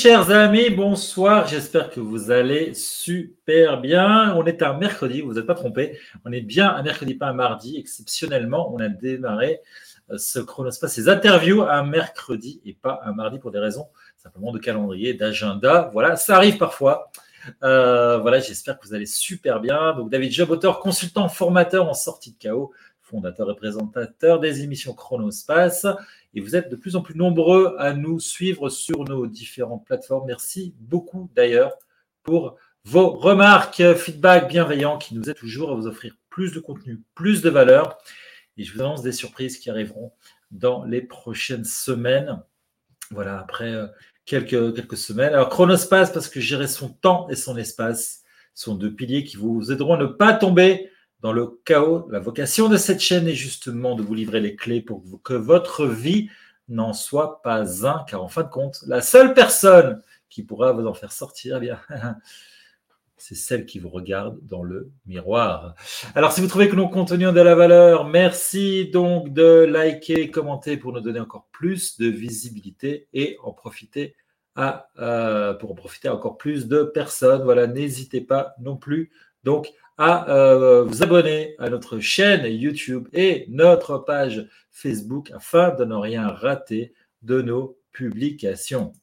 chers amis, bonsoir. J'espère que vous allez super bien. On est un mercredi, vous n'êtes pas trompé. On est bien un mercredi, pas un mardi. Exceptionnellement, on a démarré euh, ce chronospace, ces interviews un mercredi et pas un mardi pour des raisons simplement de calendrier, d'agenda. Voilà, ça arrive parfois. Euh, voilà, j'espère que vous allez super bien. Donc, David Job, auteur, consultant, formateur en sortie de chaos, fondateur et présentateur des émissions Chronospace. Et vous êtes de plus en plus nombreux à nous suivre sur nos différentes plateformes. Merci beaucoup d'ailleurs pour vos remarques, feedback bienveillants qui nous aident toujours à vous offrir plus de contenu, plus de valeur. Et je vous annonce des surprises qui arriveront dans les prochaines semaines. Voilà, après euh, quelques, quelques semaines. Alors, Chronospace, parce que gérer son temps et son espace sont deux piliers qui vous aideront à ne pas tomber dans le chaos. La vocation de cette chaîne est justement de vous livrer les clés pour que votre vie n'en soit pas un, car en fin de compte, la seule personne qui pourra vous en faire sortir, eh bien, c'est celle qui vous regarde dans le miroir. Alors, si vous trouvez que nos contenus ont de la valeur, merci donc de liker, commenter pour nous donner encore plus de visibilité et en profiter à, euh, pour en profiter encore plus de personnes. Voilà, n'hésitez pas non plus donc à euh, vous abonner à notre chaîne YouTube et notre page Facebook afin de ne rien rater de nos publications.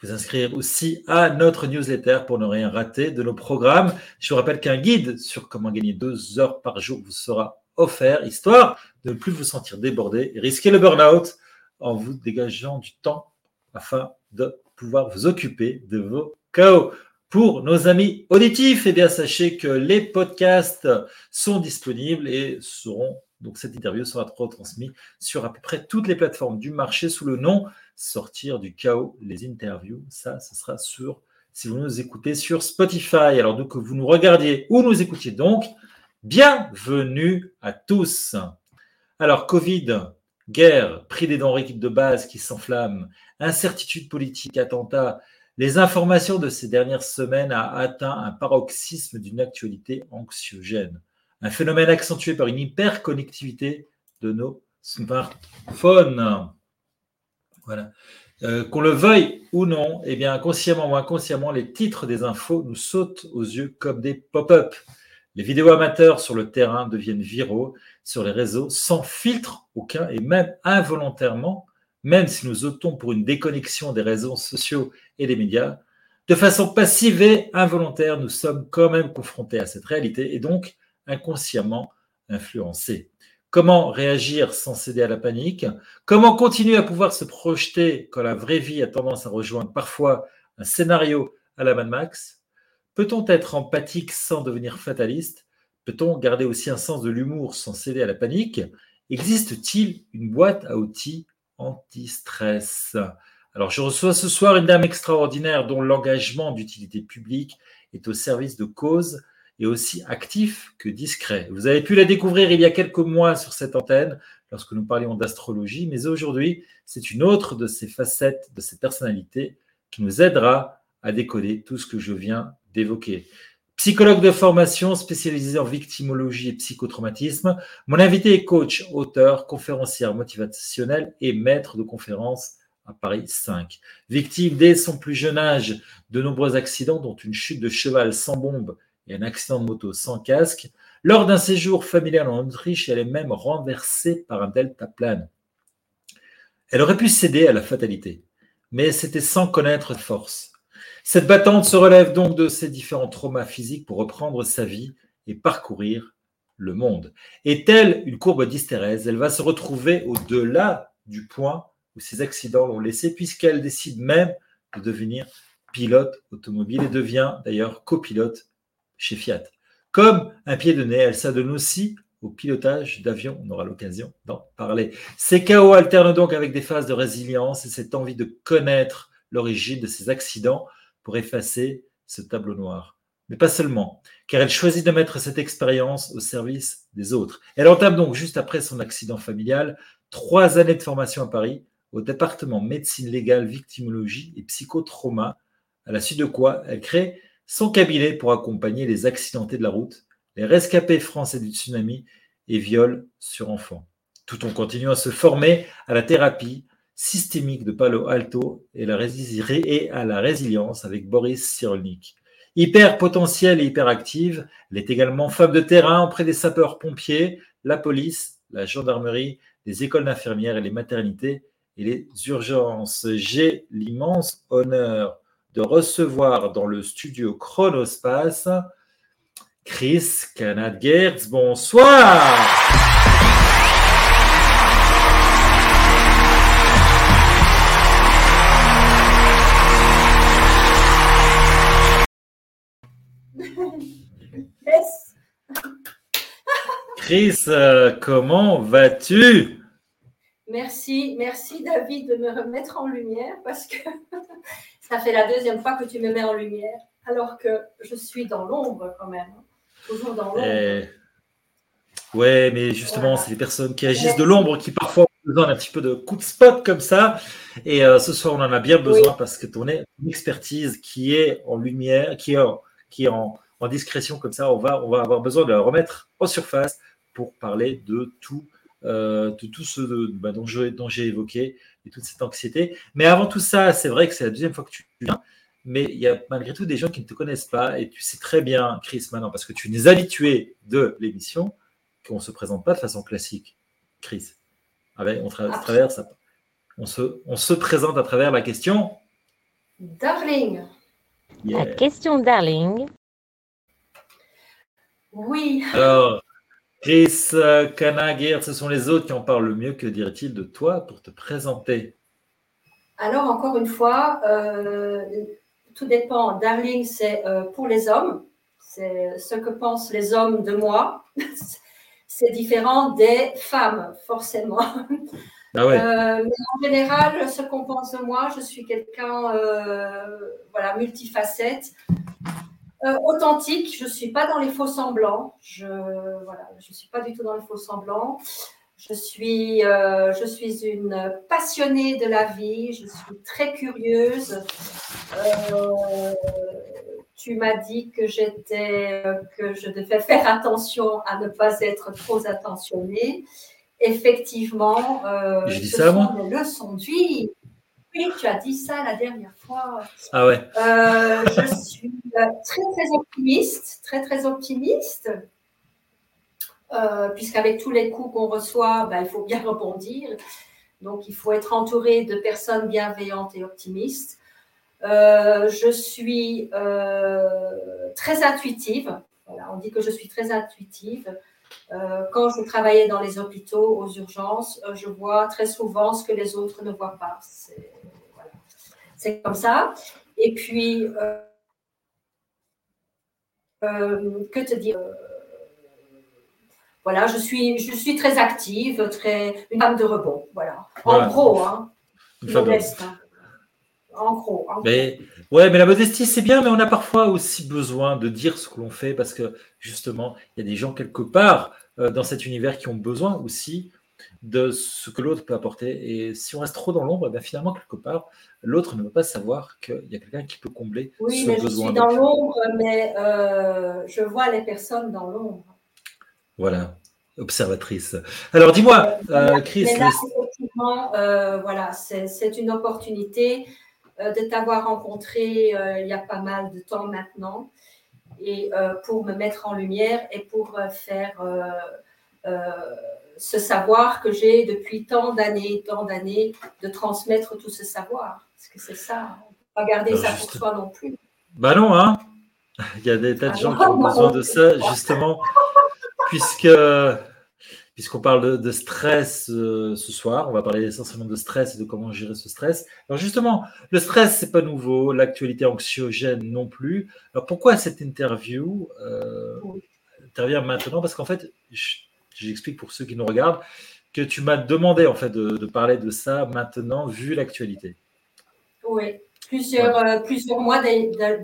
Vous inscrire aussi à notre newsletter pour ne rien rater de nos programmes. Je vous rappelle qu'un guide sur comment gagner deux heures par jour vous sera offert, histoire de ne plus vous sentir débordé et risquer le burn-out en vous dégageant du temps afin de pouvoir vous occuper de vos chaos. Pour nos amis auditifs, eh bien, sachez que les podcasts sont disponibles et seront, donc cette interview sera retransmise sur à peu près toutes les plateformes du marché sous le nom Sortir du chaos, les interviews. Ça, ce sera sur, si vous nous écoutez sur Spotify. Alors, donc, que vous nous regardiez ou nous écoutiez donc, bienvenue à tous. Alors, Covid, guerre, prix des denrées de base qui s'enflamment, incertitude politique, attentats, les informations de ces dernières semaines ont atteint un paroxysme d'une actualité anxiogène, un phénomène accentué par une hyperconnectivité de nos smartphones. Voilà. Euh, qu'on le veuille ou non, eh bien, consciemment ou inconsciemment, les titres des infos nous sautent aux yeux comme des pop-up. Les vidéos amateurs sur le terrain deviennent viraux sur les réseaux sans filtre aucun et même involontairement même si nous optons pour une déconnexion des réseaux sociaux et des médias, de façon passive et involontaire, nous sommes quand même confrontés à cette réalité et donc inconsciemment influencés. Comment réagir sans céder à la panique? Comment continuer à pouvoir se projeter quand la vraie vie a tendance à rejoindre parfois un scénario à la Mad Max? Peut-on être empathique sans devenir fataliste? Peut-on garder aussi un sens de l'humour sans céder à la panique? Existe-t-il une boîte à outils anti-stress. Alors, je reçois ce soir une dame extraordinaire dont l'engagement d'utilité publique est au service de cause et aussi actif que discret. Vous avez pu la découvrir il y a quelques mois sur cette antenne lorsque nous parlions d'astrologie, mais aujourd'hui, c'est une autre de ces facettes de cette personnalité qui nous aidera à décoder tout ce que je viens d'évoquer. Psychologue de formation spécialisé en victimologie et psychotraumatisme, mon invité est coach, auteur, conférencière motivationnelle et maître de conférences à Paris 5. Victime dès son plus jeune âge de nombreux accidents, dont une chute de cheval sans bombe et un accident de moto sans casque, lors d'un séjour familial en Autriche, elle est même renversée par un deltaplane. Elle aurait pu céder à la fatalité, mais c'était sans connaître force. Cette battante se relève donc de ses différents traumas physiques pour reprendre sa vie et parcourir le monde. Et telle une courbe d'hystérèse, elle va se retrouver au-delà du point où ses accidents l'ont laissée, puisqu'elle décide même de devenir pilote automobile et devient d'ailleurs copilote chez Fiat. Comme un pied de nez, elle s'adonne aussi au pilotage d'avion. On aura l'occasion d'en parler. Ces chaos alternent donc avec des phases de résilience et cette envie de connaître l'origine de ces accidents pour effacer ce tableau noir. Mais pas seulement, car elle choisit de mettre cette expérience au service des autres. Elle entame donc, juste après son accident familial, trois années de formation à Paris au département médecine légale, victimologie et psychotrauma, à la suite de quoi elle crée son cabinet pour accompagner les accidentés de la route, les rescapés français du tsunami et viols sur enfants. Tout en continuant à se former à la thérapie systémique de Palo Alto et, à la résilience avec Boris Cyrulnik. Hyper potentielle et hyperactive, elle est également femme de terrain auprès des sapeurs-pompiers, la police, la gendarmerie, les écoles d'infirmières et les maternités et les urgences. J'ai l'immense honneur de recevoir dans le studio Chronospace Chris Canad-Gertz. Bonsoir! Chris, euh, comment vas-tu? Merci, merci David de me remettre en lumière parce que ça fait la deuxième fois que tu me mets en lumière alors que je suis dans l'ombre quand même, hein. toujours dans l'ombre. Eh, ouais, mais justement, c'est les personnes qui agissent de l'ombre qui parfois ont besoin d'un petit peu de coup de spot comme ça. Et euh, ce soir, on en a bien besoin parce que ton, expertise qui est en lumière, qui est qui est en, en discrétion comme ça, on va, on va avoir besoin de la remettre en surface pour parler de tout, euh, de tout ce bah, dont j'ai évoqué et toute cette anxiété. Mais avant tout ça, c'est vrai que c'est la deuxième fois que tu viens, mais il y a malgré tout des gens qui ne te connaissent pas et tu sais très bien, Chris, maintenant, parce que tu es habitué de l'émission, qu'on ne se présente pas de façon classique, Chris. Avec, on, traverse, on, se, on se présente à travers la question. Darling. La question Darling. Oui. Alors, Chris euh, ce sont les autres qui en parlent le mieux. Que dirait-il de toi pour te présenter? Alors, encore une fois, euh, tout dépend. Darling, c'est euh, pour les hommes. C'est ce que pensent les hommes de moi. c'est différent des femmes, forcément. Ah ouais. mais en général, ce qu'on pense de moi, je suis quelqu'un voilà, multifacette. Euh, authentique, je ne suis pas dans les faux semblants. Je ne voilà, je suis pas du tout dans les faux semblants. Je suis, euh, je suis une passionnée de la vie. Je suis très curieuse. Euh, tu m'as dit que j'étais, que je devais faire attention à ne pas être trop attentionnée. Effectivement, je dis ça, moi. des leçons de vie. Oui, tu as dit ça la dernière fois. Ah ouais. Euh, je suis euh, très très optimiste, très très optimiste, euh, puisqu'avec tous les coups qu'on reçoit, ben, il faut bien rebondir. Donc il faut être entouré de personnes bienveillantes et optimistes. je suis très intuitive. on dit que je suis très intuitive. Quand je travaillais dans les hôpitaux, aux urgences, je vois très souvent ce que les autres ne voient pas. C'est comme ça. Et puis, euh, euh, que te dire euh, Voilà, je suis, je suis très active, très, une femme de rebond. Voilà. En gros, hein. Modeste, hein. En gros. mais, ouais, mais la modestie, c'est bien, mais on a parfois aussi besoin de dire ce que l'on fait parce que justement, il y a des gens quelque part dans cet univers qui ont besoin aussi de ce que l'autre peut apporter. Et si on reste trop dans l'ombre, ben finalement, quelque part, l'autre ne veut pas savoir qu'il y a quelqu'un qui peut combler oui, mais Je suis dans l'ombre, mais euh, je vois les personnes dans l'ombre. Voilà, observatrice. Alors, dis-moi, euh, Chris. effectivement, euh, voilà, c'est une opportunité de t'avoir rencontré il y a pas mal de temps maintenant, et pour me mettre en lumière et pour faire ce savoir que j'ai depuis tant d'années, tant d'années, de transmettre tout ce savoir. Parce que c'est ça, pas garder ça pour soi non plus. Bah non, hein Il y a des tas de ah gens qui ont besoin de ça, justement, puisque puisqu'on parle de, stress euh, ce soir, on va parler essentiellement de stress et de comment gérer ce stress. Alors justement, le stress, c'est pas nouveau, l'actualité anxiogène non plus. Alors pourquoi cette interview euh, intervient maintenant? Parce qu'en fait, j'explique pour ceux qui nous regardent, que tu m'as demandé en fait de, parler de ça maintenant, vu l'actualité. Oui, plusieurs, euh, plusieurs mois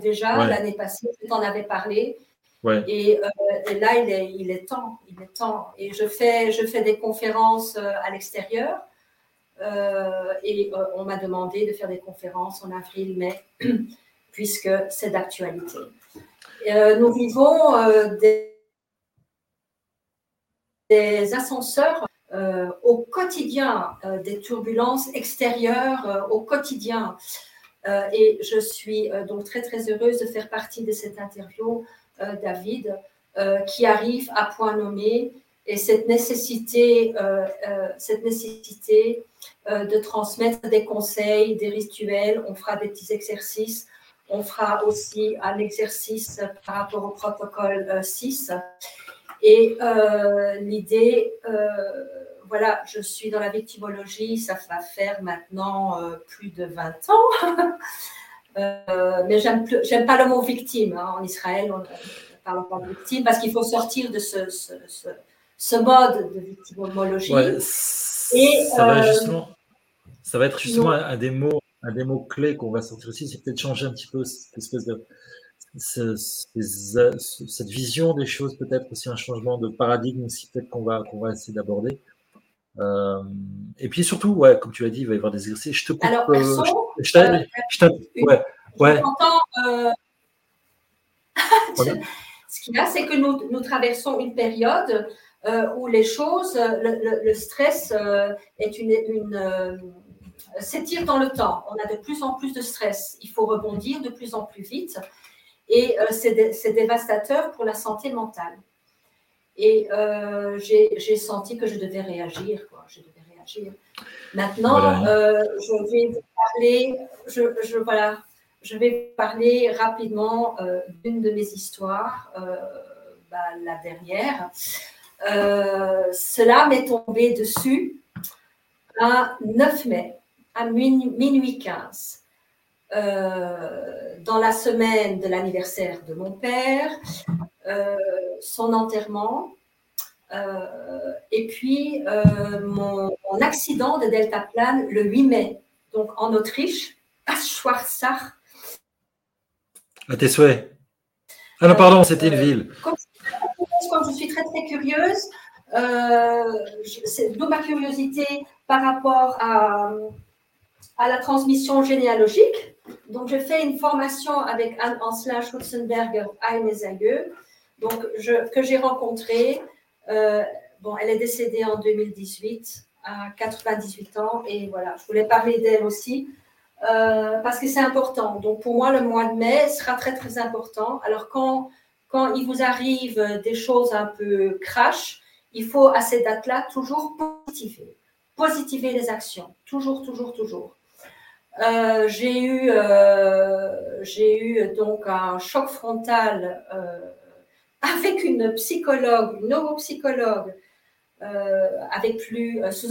déjà, l'année passée, tu en avais parlé. Euh, et, là, il est, temps, il est temps. Et je fais, je fais des conférences euh, à l'extérieur. et on m'a demandé de faire des conférences en avril, mai, puisque c'est d'actualité. nous vivons des ascenseurs euh, au quotidien des turbulences extérieures au quotidien. et je suis donc très très heureuse de faire partie de cette interview, David, qui arrive à point nommé et cette nécessité, euh, euh, cette nécessité euh, de transmettre des conseils, des rituels, on fera des petits exercices, on fera aussi un exercice par rapport au protocole 6. Et l'idée, voilà, je suis dans la victimologie, ça va faire maintenant plus de 20 ans. mais j'aime, j'aime pas le mot victime. Hein. En Israël, on ne parle pas de victime parce qu'il faut sortir de ce, ce ce mode de victimologie. et, ça, va euh, justement, ça va être justement un, des mots, un des mots clés qu'on va sortir aussi, c'est peut-être changer un petit peu cette espèce de cette vision des choses, peut-être aussi un changement de paradigme aussi, peut-être qu'on va, qu'on va essayer d'aborder. Euh, et puis surtout, ouais, comme tu l'as dit, il va y avoir des exercices. Je te coupe. Alors, euh, je, euh, je, ouais, ouais. Ce qu'il y a, c'est que nous, nous, traversons une période euh, où les choses, le, stress euh, est une, une euh, s'étire dans le temps. On a de plus en plus de stress. Il faut rebondir de plus en plus vite. Et c'est dévastateur pour la santé mentale. Et j'ai senti que je devais réagir. Quoi. Je devais réagir. Maintenant, je vais vous parler. Je, je, voilà, je vais parler rapidement d'une de mes histoires, bah, la dernière. Euh, cela m'est tombé dessus à 9 mai, à minuit 15. Euh, dans la semaine de l'anniversaire de mon père, euh, son enterrement, et puis mon, accident de deltaplane le 8 mai, donc en Autriche, à Schwarzach. À tes souhaits. Ah non, pardon, c'était une ville comme je suis très très curieuse, euh, d'où ma curiosité par rapport à, à la transmission généalogique. Donc, j'ai fait une formation avec Anne Ansla Schutzenberger à aïeux, donc je, que j'ai rencontrée. Euh, bon, elle est décédée en 2018 à 98 ans et voilà, je voulais parler d'elle aussi. Euh, parce que c'est important. Donc pour moi, le mois de mai sera très très important. Alors quand quand il vous arrive des choses un peu crash, il faut à ces dates-là toujours positiver. Positiver les actions. Toujours, toujours, toujours. Euh, j'ai eu, euh, j'ai eu donc un choc frontal euh, avec une psychologue, une neuropsychologue, avec plus sous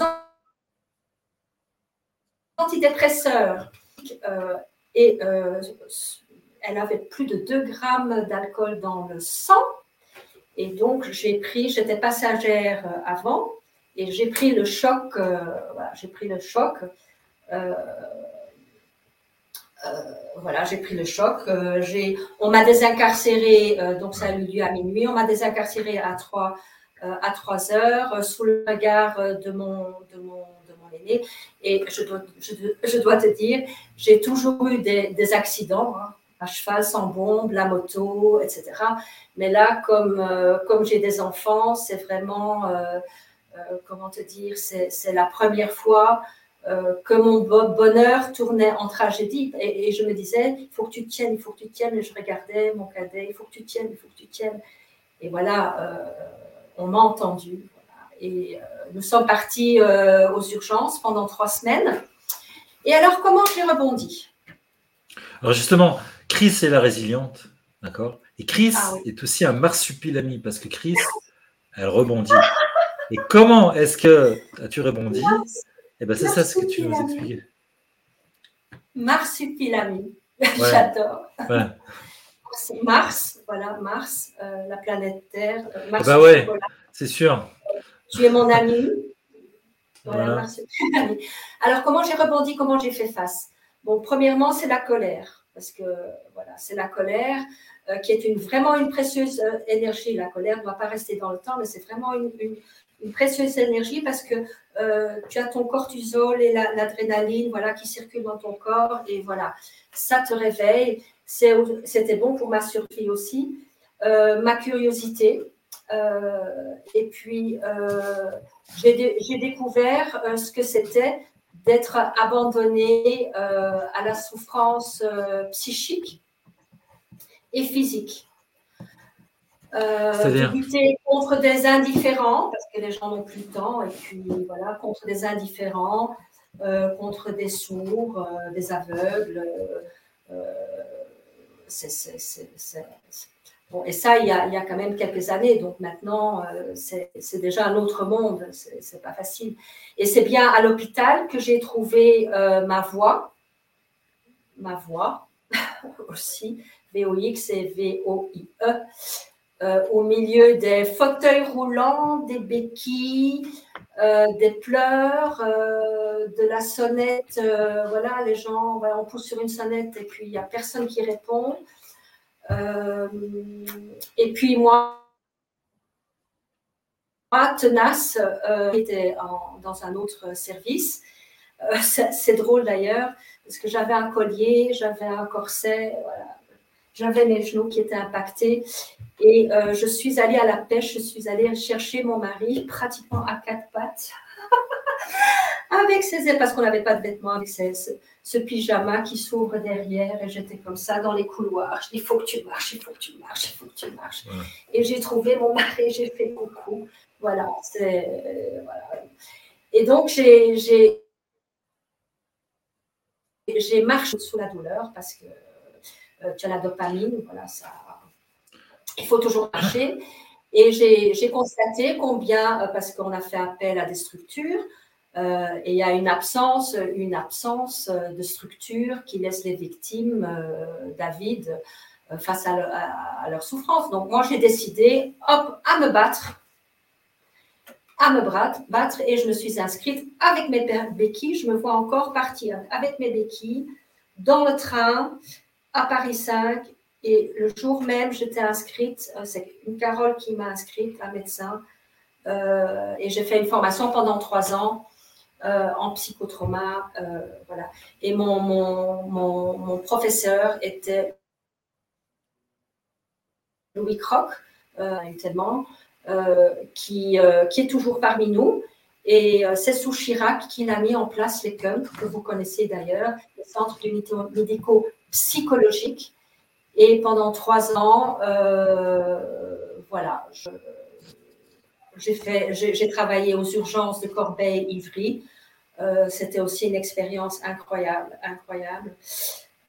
antidépresseur et elle avait plus de 2 grammes d'alcool dans le sang. Et donc, j'ai pris, j'étais passagère avant, et j'ai pris le choc, j'ai pris le choc. Voilà, j'ai pris le choc. j'ai, on m'a désincarcéré, donc ça a eu lieu à minuit. On m'a désincarcéré à 3, à 3 heures sous le regard de mon, de mon. Et je dois, je, dois te dire, j'ai toujours eu des, accidents. Hein à cheval sans bombe, la moto, etc. Mais là, comme, euh, comme j'ai des enfants, c'est vraiment, euh, euh, comment te dire, c'est la première fois que mon bonheur tournait en tragédie. Et, je me disais, il faut que tu tiennes, il faut que tu tiennes. Et je regardais mon cadet, il faut que tu tiennes, il faut que tu tiennes. Et voilà, on m'a entendu. Et nous sommes partis aux urgences pendant trois semaines. Et alors, comment j'ai rebondi? Alors justement, Chris est la résiliente, d'accord? Et Chris ah est aussi un marsupilami parce que Chris, elle rebondit. Et comment est-ce que as-tu rebondi? Eh bien, c'est ça ce que tu nous expliques. Marsupilami, j'adore. Mars, voilà, Mars, euh, la planète Terre. Euh, ah bah ouais, c'est sûr. Tu es mon ami. Voilà, Alors, comment j'ai rebondi, comment j'ai fait face? Bon, premièrement, c'est la colère parce que voilà, c'est la colère euh, qui est une, vraiment une précieuse euh, énergie. La colère ne doit pas rester dans le temps, mais c'est vraiment une, une, précieuse énergie parce que euh, tu as ton cortisol et l'adrénaline voilà, qui circulent dans ton corps et voilà, ça te réveille. C'était bon pour ma survie aussi. ma curiosité, et puis, j'ai découvert ce que c'était d'être abandonné à la souffrance psychique et physique. De lutter contre des indifférents, parce que les gens n'ont plus le temps, et puis voilà, contre des indifférents, contre des sourds, des aveugles, Bon, et ça, il y, a, il y, a, quand même quelques années. Donc maintenant, euh, c'est déjà un autre monde. C'est pas facile. Et c'est bien à l'hôpital que j'ai trouvé euh, ma voix. Ma voix aussi. VOX et VOIE. Euh, au milieu des fauteuils roulants, des béquilles, euh, des pleurs, euh, de la sonnette. voilà, les gens, on pousse sur une sonnette et puis il n'y a personne qui répond. et puis moi, tenace, j'étais dans un autre service. C'est drôle d'ailleurs, parce que j'avais un collier, j'avais un corset, voilà j'avais mes genoux qui étaient impactés. Et euh, je suis allée à la pêche, je suis allée chercher mon mari pratiquement à quatre pattes. avec ses parce qu'on n'avait pas de vêtements, avec ce, pyjama qui s'ouvre derrière. Et j'étais comme ça dans les couloirs. Je dis, il faut que tu marches, il faut que tu marches, il faut que tu marches. Et j'ai trouvé mon mari, j'ai fait coucou. Voilà, c'est. Voilà. Et donc, j'ai. J'ai marché sous la douleur parce que euh, tu as la dopamine, voilà, ça, il faut toujours marcher. Et j'ai constaté combien, euh, parce qu'on a fait appel à des structures, euh, et il y a une absence, une absence de structure qui laisse les victimes, David, face à, leur souffrance. Donc moi, j'ai décidé, à me battre, à me battre, et je me suis inscrite avec mes béquilles. Je me vois encore partir avec mes béquilles dans le train à Paris 5. Et le jour même, j'étais inscrite, euh, c'est une Carole qui m'a inscrite, un médecin, euh, et j'ai fait une formation pendant trois ans euh, en psychotrauma. Et mon, professeur était Louis Croc, qui, est toujours parmi nous. Et c'est sous Chirac qu'il a mis en place les CUMP, que vous connaissez d'ailleurs, les centres psychologique. Et pendant trois ans, euh, voilà, j'ai travaillé aux urgences de Corbeil-Ivry. Euh, c'était aussi une expérience incroyable, incroyable.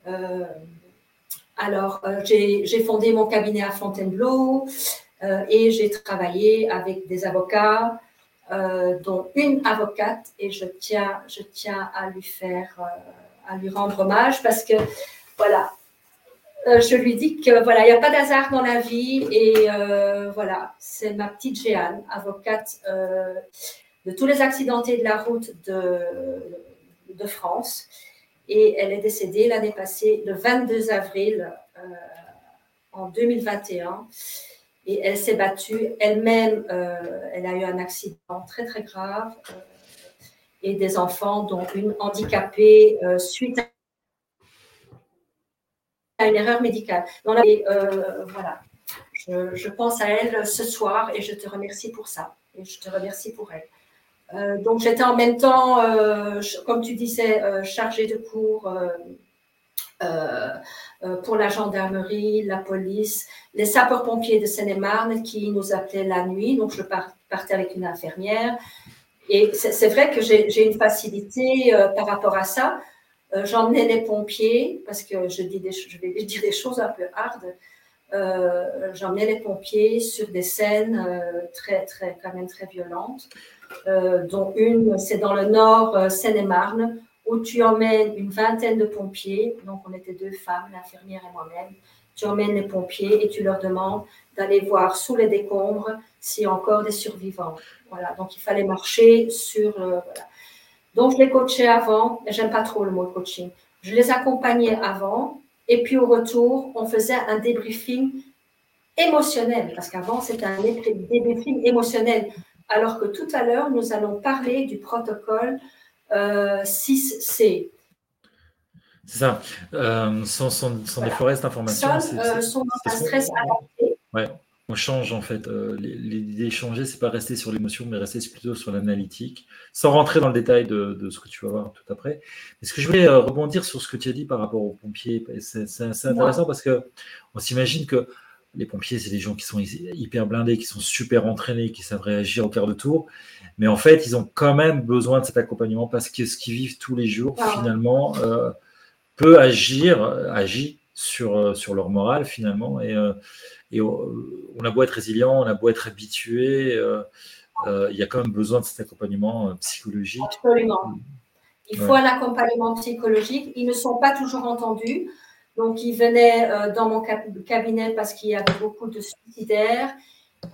Euh, alors, j'ai fondé mon cabinet à Fontainebleau et j'ai travaillé avec des avocats, dont une avocate, et je tiens, je tiens à lui faire, à lui rendre hommage parce que voilà. Euh, je lui dis que voilà, il n'y a pas d'hasard dans la vie et euh, voilà, c'est ma petite Jeanne, avocate euh, de tous les accidentés de la route de, France. Et elle est décédée l'année passée, le 22 avril en 2021. Et elle s'est battue elle-même, elle a eu un accident très très grave et des enfants, dont une handicapée suite à une erreur médicale. Euh, voilà, je, pense à elle ce soir et je te remercie pour ça. Et je te remercie pour elle. Euh, donc j'étais en même temps, euh, comme tu disais, chargée de cours pour la gendarmerie, la police, les sapeurs-pompiers de Seine-et-Marne qui nous appelaient la nuit. Donc je partais avec une infirmière. Et c'est vrai que j'ai une facilité par rapport à ça. Euh, j'emmenais les pompiers, parce que je, dis des, vais dire des choses un peu hard. Euh, j'emmenais les pompiers sur des scènes euh, très, très, quand même très violentes, dont une, c'est dans le nord Seine-et-Marne, où tu emmènes une vingtaine de pompiers, donc on était deux femmes, l'infirmière et moi-même, tu emmènes les pompiers et tu leur demandes d'aller voir sous les décombres s'il y a encore des survivants. Voilà, donc il fallait marcher sur. voilà. Donc, je les coachais avant, j'aime pas trop le mot coaching. Je les accompagnais avant, et puis au retour, on faisait un débriefing émotionnel, parce qu'avant, c'était un débriefing émotionnel. Alors que tout à l'heure, nous allons parler du protocole 6C. Euh, c'est ça. Euh, sont, des forêts d'information. Euh, sont dans un stress adapté. Ouais. On change en fait. Euh, l'idée changer, c'est pas rester sur l'émotion, mais rester plutôt sur l'analytique, sans rentrer dans le détail de, ce que tu vas voir tout après. Mais ce que je voulais euh, rebondir sur ce que tu as dit par rapport aux pompiers, c'est intéressant parce que on s'imagine que les pompiers, c'est des gens qui sont hyper blindés, qui sont super entraînés, qui savent réagir au quart de tour. Mais en fait, ils ont quand même besoin de cet accompagnement parce que ce qu'ils vivent tous les jours, finalement, euh, peut agir, agit sur, sur leur morale, finalement. Et et on a beau être résilient, on a beau être habitué, euh, euh, il y a quand même besoin de cet accompagnement euh, psychologique. Absolument. Il faut un accompagnement psychologique. Ils ne sont pas toujours entendus. Donc, ils venaient dans mon cabinet parce qu'il y avait beaucoup de suicidaires.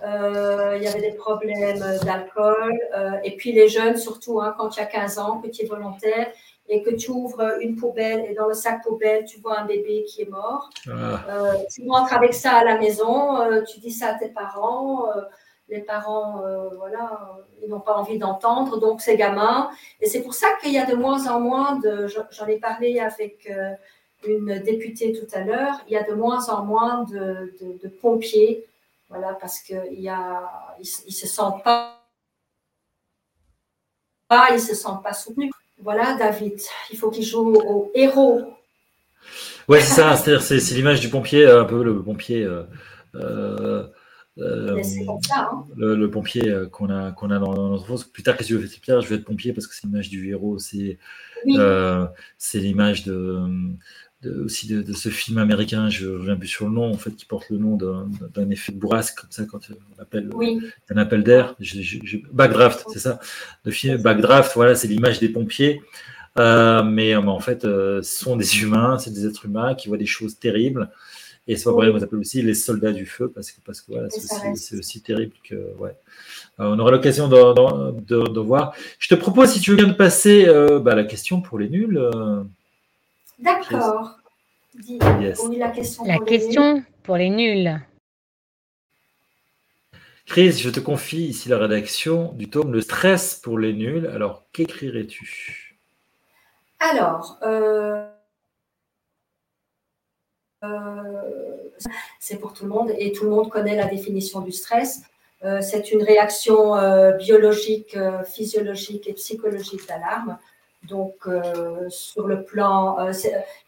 Il y avait des problèmes d'alcool. et puis, les jeunes, surtout, hein, quand tu as 15 ans, petit volontaire, et que tu ouvres une poubelle et dans le sac poubelle, tu vois un bébé qui est mort. Ah. Euh, tu rentres avec ça à la maison, euh, tu dis ça à tes parents. Euh, les parents, voilà, ils n'ont pas envie d'entendre, donc ces gamins. Et c'est pour ça qu'il y a de moins en moins de. J'en ai parlé avec une députée tout à l'heure, il y a de moins en moins de, de, pompiers, voilà, parce qu'ils ne se sentent pas. Ils se sentent pas soutenus. Voilà, David, il faut qu'il joue au héros. Ouais, c'est ça, c'est-à-dire c'est l'image du pompier, un peu le pompier. Euh, euh, euh hein. le, pompier euh, qu'on a, qu'on a dans, notre France. Plus tard, qu'est-ce que je vais faire Je vais être pompier parce que c'est l'image du héros, c'est c'est l'image de, aussi de, ce film américain, je reviens plus sur le nom, en fait, qui porte le nom d'un effet de bourrasque, comme ça, quand on appelle un appel d'air. Backdraft, c'est ça. Le film Backdraft, voilà, c'est l'image des pompiers. Euh, mais, en fait, euh, ce sont des humains, c'est des êtres humains qui voient des choses terribles. Et c'est pas pour qu'on appelle aussi les soldats du feu, parce que, parce que voilà, c'est aussi, terrible que. Ouais. Euh, on aura l'occasion de, de, voir. Je te propose, si tu veux bien, de passer bah, la question pour les nuls. D'accord. la question, la pour, question les pour les nuls. Chris, je te confie ici la rédaction du tome Le stress pour les nuls. Alors, qu'écrirais-tu? Alors, euh, euh, c'est pour tout le monde et tout le monde connaît la définition du stress. Euh, c'est une réaction biologique, physiologique et psychologique d'alarme donc, euh, sur le plan, euh,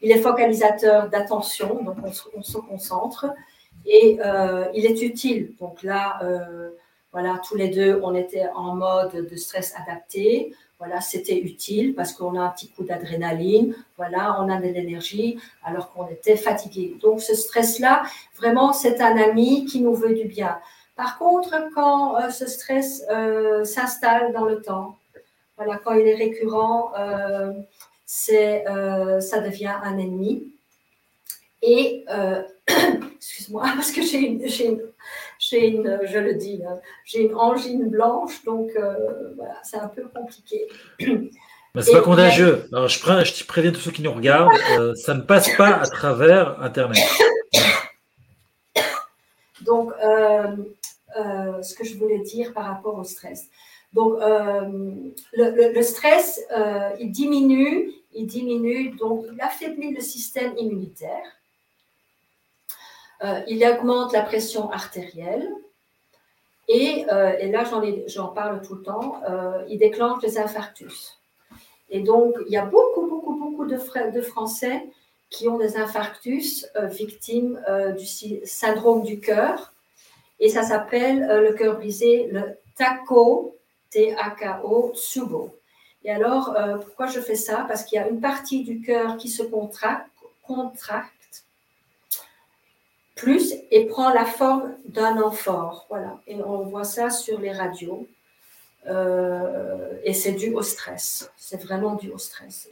il est focalisateur d'attention, donc on, se concentre, et euh, il est utile. Donc là, voilà, tous les deux, on était en mode de stress adapté. Voilà, c'était utile parce qu'on a un petit coup d'adrénaline, voilà, on a de l'énergie alors qu'on était fatigué. Donc ce stress-là, vraiment, c'est un ami qui nous veut du bien. Par contre, quand ce stress s'installe dans le temps, voilà, quand il est récurrent, euh, c'est, euh, ça devient un ennemi. Et, euh, excuse-moi, parce que j'ai une, j'ai une, je le dis, hein, j'ai une angine blanche, donc voilà, c'est un peu compliqué. Mais c'est pas contagieux. Alors, je, prends, je préviens tous ceux qui nous regardent, ça ne passe pas à travers Internet. Donc, ce que je voulais dire par rapport au stress. Donc, euh, le, stress, euh, il diminue, il diminue, donc il affaiblit le système immunitaire. Euh, il augmente la pression artérielle. Et, et là, j'en parle tout le temps, il déclenche les infarctus. Et donc, il y a beaucoup, beaucoup, beaucoup de, de Français qui ont des infarctus victimes du syndrome du cœur. Et ça s'appelle le cœur brisé, le TACO, T-A-K-O, Tsubo. Et alors, euh, pourquoi je fais ça? Parce qu'il y a une partie du cœur qui se contracte, plus et prend la forme d'un amphore. Voilà. Et on voit ça sur les radios. Euh, et c'est dû au stress. C'est vraiment dû au stress.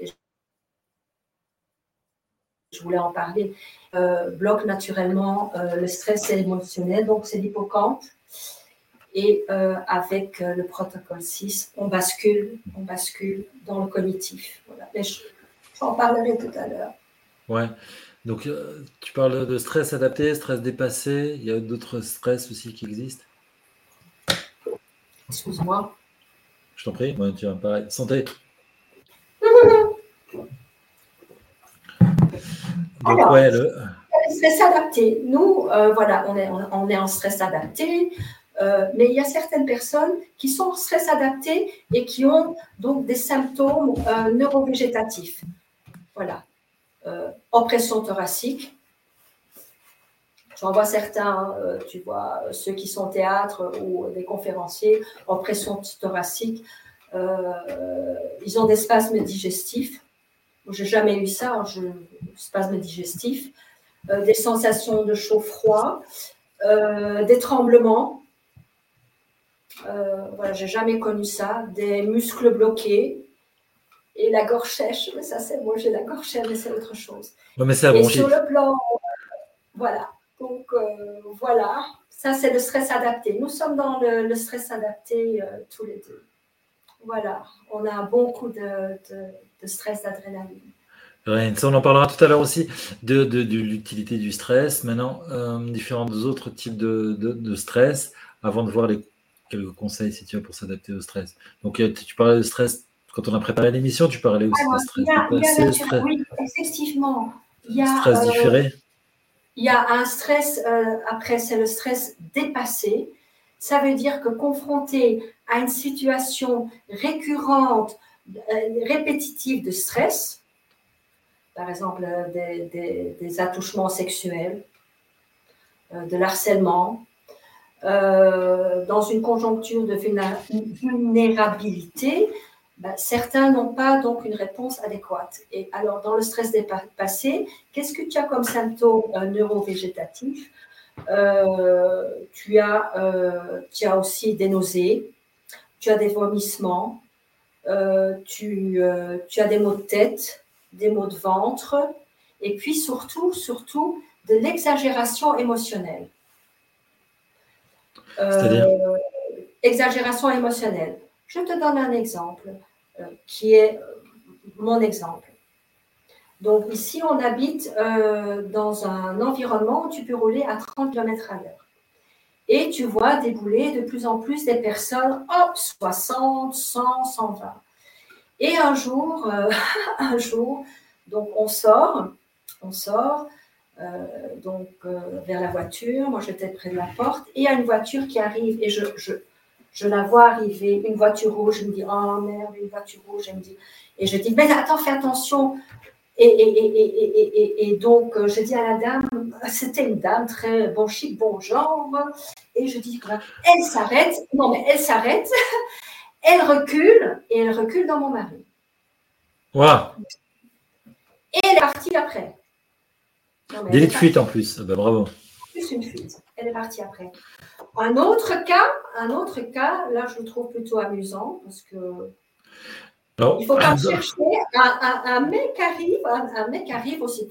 Je voulais en parler. Euh, bloque naturellement le stress émotionnel, donc c'est l'hippocampe et euh, avec euh, le protocole 6, on bascule, on bascule dans le cognitif. Voilà. j'en parlerai tout à l'heure. Ouais. Donc, euh, tu parles de stress adapté, stress dépassé. Il y a d'autres stress aussi qui existent? Excuse-moi. Je t'en prie. Ouais, tu pareil. Santé. Donc, ouais, le... stress adapté. Nous, euh, voilà, on est, on est en stress adapté. Euh, mais il y a certaines personnes qui sont stress adapté et qui ont donc des symptômes euh, neurovégétatifs. Voilà. Euh, oppression thoracique. J'en vois certains, tu vois, ceux qui sont théâtre ou des conférenciers, oppression thoracique. ils ont des spasmes digestifs. Je n'ai jamais eu ça, hein, je, spasmes digestifs. des sensations de chaud-froid, des tremblements, euh, voilà, j'ai jamais connu ça. Des muscles bloqués et la gorge sèche. Mais ça, c'est moi, j'ai la gorge sèche, mais c'est autre chose. mais et sur le plan, voilà. Donc euh, voilà, ça c'est le stress adapté. Nous sommes dans le, stress adapté euh, tous les deux. Voilà, on a un bon coup de, stress d'adrénaline. on en parlera tout à l'heure aussi de, l'utilité du stress. Maintenant, différents autres types de, stress avant de voir les quelques conseils si tu as pour s'adapter au stress. Donc, euh, tu parlais de stress quand on a préparé l'émission, tu parlais aussi de stress. stress. Oui, effectivement. Il y a, stress euh, différé. Il y a un stress, euh, après, c'est le stress dépassé. Ça veut dire que confronté à une situation récurrente, répétitive de stress, par exemple des, des attouchements sexuels, de l'harcèlement, euh, dans une conjoncture de vulnérabilité, ben, certains n'ont pas donc une réponse adéquate. Et alors, dans le stress dépassé, qu'est-ce que tu as comme symptômes euh, neurovégétatifs euh, tu, as, tu as aussi des nausées, tu as des vomissements, tu, tu as des maux de tête, des maux de ventre, et puis surtout, surtout, de l'exagération émotionnelle. Euh, exagération émotionnelle. Je te donne un exemple euh, qui est euh, mon exemple. Donc ici, on habite dans un environnement où tu peux rouler à 30 km à l'heure. Et tu vois débouler de plus en plus des personnes, hop, 60, 100, 120. Et un jour, un jour, donc on sort, on sort, donc euh, vers la voiture. Moi, j'étais près de la porte et il y a une voiture qui arrive et je, je, je la vois arriver, une voiture rouge. Je me dis, oh merde, une voiture rouge. me et je dis, mais attends, fais attention. Et, et, et, et, donc, euh, je dis à la dame, c'était une dame très bon chic, bon genre, et je dis, elle s'arrête, non mais elle s'arrête, elle recule, et elle recule dans mon mari. Wow. Et elle est partie après. Délit de fuite en plus. Ben, bravo. Plus une fuite. Elle est partie après. Un autre cas, un autre cas, là je le trouve plutôt amusant parce que il ne faut pas chercher. Un, mec arrive, un, mec arrive aussi.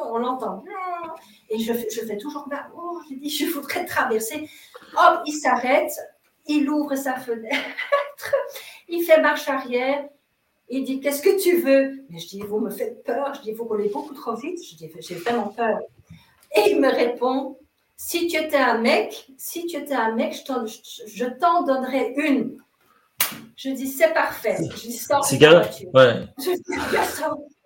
On l'entend. Et je, je, fais toujours. Oh, je dis, je voudrais traverser. Hop, il s'arrête. Il ouvre sa fenêtre. il fait marche arrière. Il dit Qu'est-ce que tu veux? Mais je dis Vous me faites peur. Je dis Vous roulez beaucoup trop vite. Je dis J'ai vraiment peur. Et il me répond Si tu étais un mec, si tu étais un mec, je t'en donnerais une. Je dis C'est parfait. Je dis Sors voiture. Ouais. Je dis.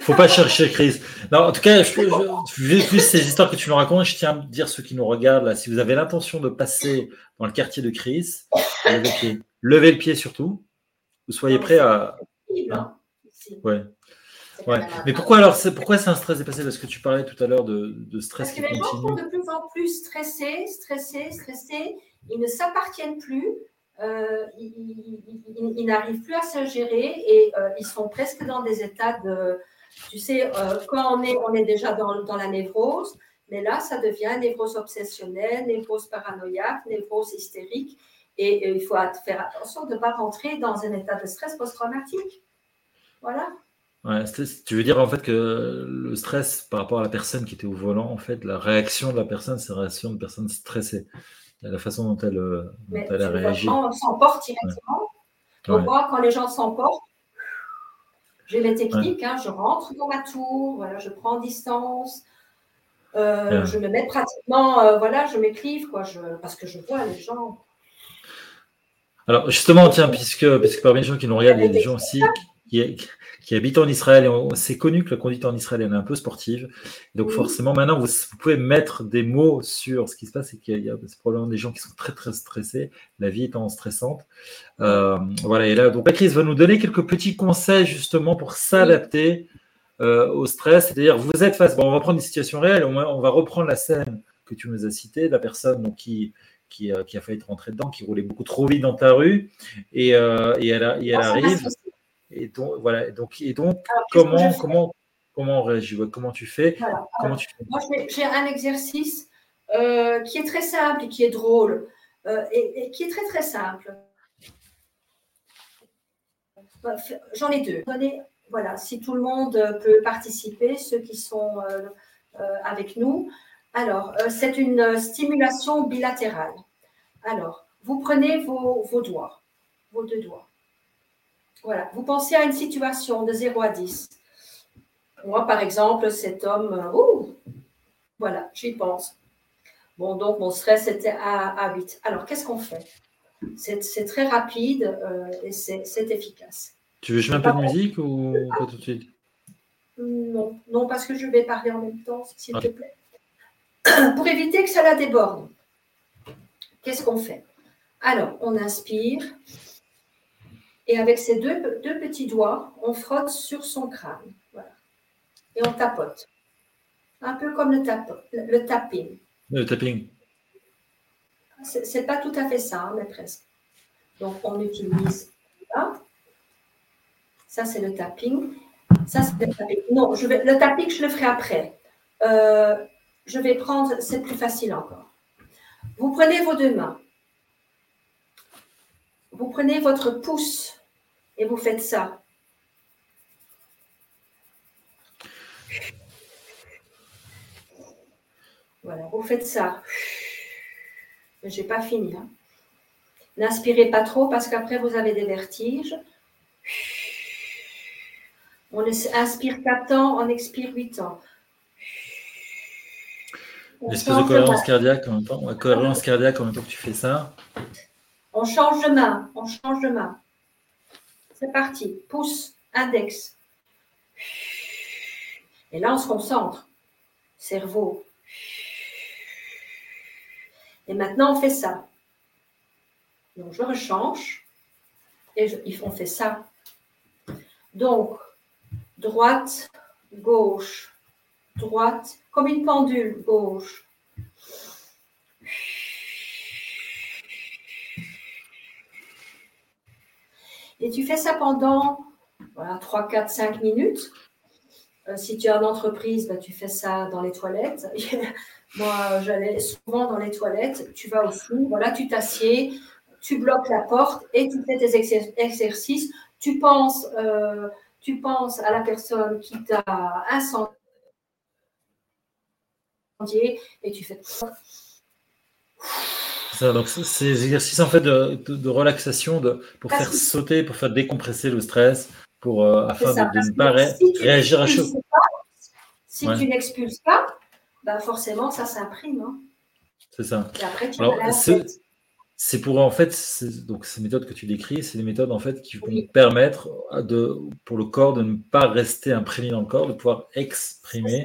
Faut pas chercher Chris. Non, en tout cas, je, vu ces histoires que tu nous racontes, je tiens à dire ceux qui nous regardent là, si vous avez l'intention de passer dans le quartier de Chris, levez le pied surtout vous soyez prêt à. Hein ouais. Ouais. Mais pourquoi alors c'est pourquoi c'est un stress dépassé Parce que tu parlais tout à l'heure de, de stress Parce que les gens sont de plus en plus stressés, stressés, stressés. Ils ne s'appartiennent plus. Euh, ils, n'arrivent plus à se gérer et euh, ils sont presque dans des états de. Tu sais, euh, quand on est, on est déjà dans, dans, la névrose, mais là, ça devient névrose obsessionnelle, névrose paranoïaque, névrose hystérique. Et il faut faire attention de ne pas rentrer dans un état de stress post-traumatique. Voilà. Ouais, tu veux dire en fait que le stress par rapport à la personne qui était au volant, en fait, la réaction de la personne, c'est la réaction de personne stressée. La façon dont elle, euh, dont elle a réagi. On s'emporte directement. Donc, moi, quand les gens s'emportent, j'ai les techniques, hein, je rentre dans ma tour, voilà, je prends distance, euh, je me mets pratiquement, euh, voilà, je m'écrive, quoi, je, parce que je vois les gens. Alors justement, tiens, puisque, parmi les gens qui nous regardent, il y a des gens aussi qui, qui habite en Israël. Et c'est connu que la conduite en Israël est un peu sportive. Donc forcément, maintenant, vous, pouvez mettre des mots sur ce qui se passe et qu'il y a, probablement des gens qui sont très très stressés, la vie étant stressante. Euh, voilà. Et là, donc Patrice va nous donner quelques petits conseils justement pour s'adapter euh, au stress. C'est-à-dire, vous êtes face. Bon, on va prendre une situation réelle. On va, reprendre la scène que tu nous as citée, la personne donc, qui qui, qui, a failli être rentrée dedans, qui roulait beaucoup trop vite dans ta rue, et, euh, et elle, et elle ah, arrive. Et donc, voilà. Donc, et donc comment, comment, comment on réagit Comment tu fais, comment tu fais? Moi, j'ai un exercice euh, qui est très simple et qui est drôle, euh, et, qui est très, très simple. J'en ai deux. Voilà, si tout le monde peut participer, ceux qui sont avec nous. Alors, c'est une stimulation bilatérale. Alors, vous prenez vos, vos doigts, vos deux doigts. Voilà, vous pensez à une situation de 0 à 10. Moi, par exemple, cet homme, euh, ouh, voilà, j'y pense. Bon, donc mon stress était à, 8. Alors, qu'est-ce qu'on fait? C'est très rapide euh, et c'est efficace. Tu veux jouer un peu de musique ou pas tout de suite? Non, non, parce que je vais parler en même temps, s'il te plaît. Pour éviter que ça la déborde, qu'est-ce qu'on fait? Alors, on inspire. Et avec ces deux, deux, petits doigts, on frotte sur son crâne. Voilà. Et on tapote. Un peu comme le, le, tapping. Le tapping. C'est pas tout à fait ça, hein, mais presque. Donc, on utilise ça. Ça, c'est le tapping. Ça, c'est le tapping. Non, je vais, le tapping, je le ferai après. Euh, je vais prendre, c'est plus facile encore. Vous prenez vos deux mains. Vous prenez votre pouce et vous faites ça. Voilà, vous faites ça. Je n'ai pas fini. Hein. N'inspirez pas trop parce qu'après vous avez des vertiges. On inspire 4 ans, on expire 8 ans. Une espèce de cohérence cardiaque en même temps. cohérence cardiaque en même temps que tu fais ça. On change de main, on change de main. C'est parti. Pouce, index. Et là, on se concentre. Cerveau. Et maintenant, on fait ça. Donc, je rechange. Et on fait ça. Donc, droite, gauche, droite, comme une pendule, gauche, Et tu fais ça pendant voilà, 3, 4, 5 minutes. Euh, si tu es en entreprise, bah, tu fais ça dans les toilettes. Moi, j'allais souvent dans les toilettes. Tu vas aussi, voilà, tu t'assieds, tu bloques la porte et tu fais tes exercices. Tu penses, euh, tu penses à la personne qui t'a incendié et tu fais donc ces exercices en fait de, relaxation de, pour faire sauter, pour faire décompresser le stress, pour, euh, afin de, ne pas réagir à chaud. si tu n'expulses pas, bah forcément ça s'imprime. Hein. C'est ça. c'est pour en fait, donc ces méthodes que tu décris, c'est des méthodes en fait qui vont permettre de, pour le corps de ne pas rester imprégné dans le corps, de pouvoir exprimer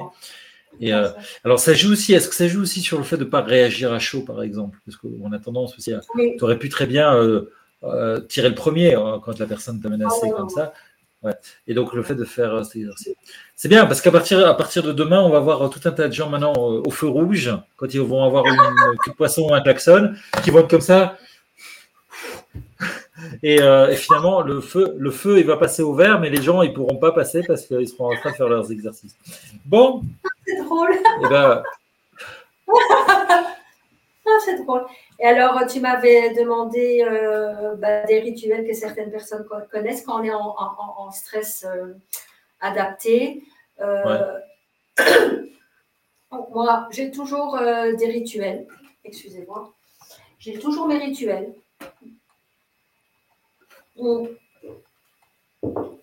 et euh, alors, ça joue aussi. Est-ce que ça joue aussi sur le fait de ne pas réagir à chaud, par exemple? Parce qu'on a tendance aussi à. Tu aurais pu très bien euh, euh, tirer le premier hein, quand la personne t'a menacé ah comme ça. Et donc, le fait de faire cet exercice. C'est bien parce qu'à partir, à partir de demain, on va voir tout un tas de gens maintenant au feu rouge, quand ils vont avoir une de poisson ou un klaxon, qui vont être comme ça. Et, finalement, le feu, le feu, il va passer au vert, mais les gens, ils pourront pas passer parce qu'ils seront en train de faire leurs exercices. Bon, c'est drôle. Eh ben, ah, c'est drôle. Et alors, tu m'avais demandé euh, bah, des rituels que certaines personnes connaissent quand on est en, stress euh, adapté. Euh, moi, j'ai toujours des rituels. Excusez-moi. J'ai toujours mes rituels.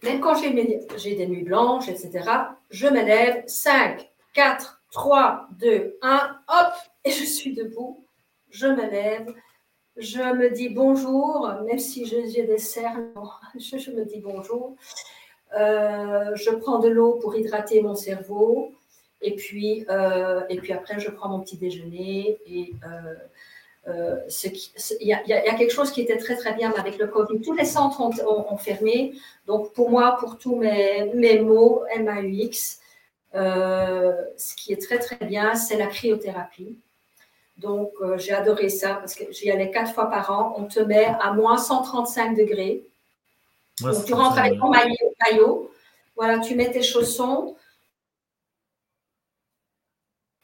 Même quand j'ai des nuits blanches, etc., je m'élève 5, 4, 3, 2, 1, hop, et je suis debout. Je me lève. Je me dis bonjour, même si j'ai des cernes, je, me dis bonjour. je prends de l'eau pour hydrater mon cerveau. Et puis, et puis après, je prends mon petit déjeuner. Et il y, a quelque chose qui était très très bien avec le Covid. Tous les centres ont, fermé. Donc pour moi, pour tous mes, mes mots MAUX, ce qui est très très bien, c'est la cryothérapie. Donc, euh, j'ai adoré ça parce que j'y allais quatre fois par an. On te met à moins 135 degrés. Donc, tu rentres avec ton maillot, Voilà, tu mets tes chaussons.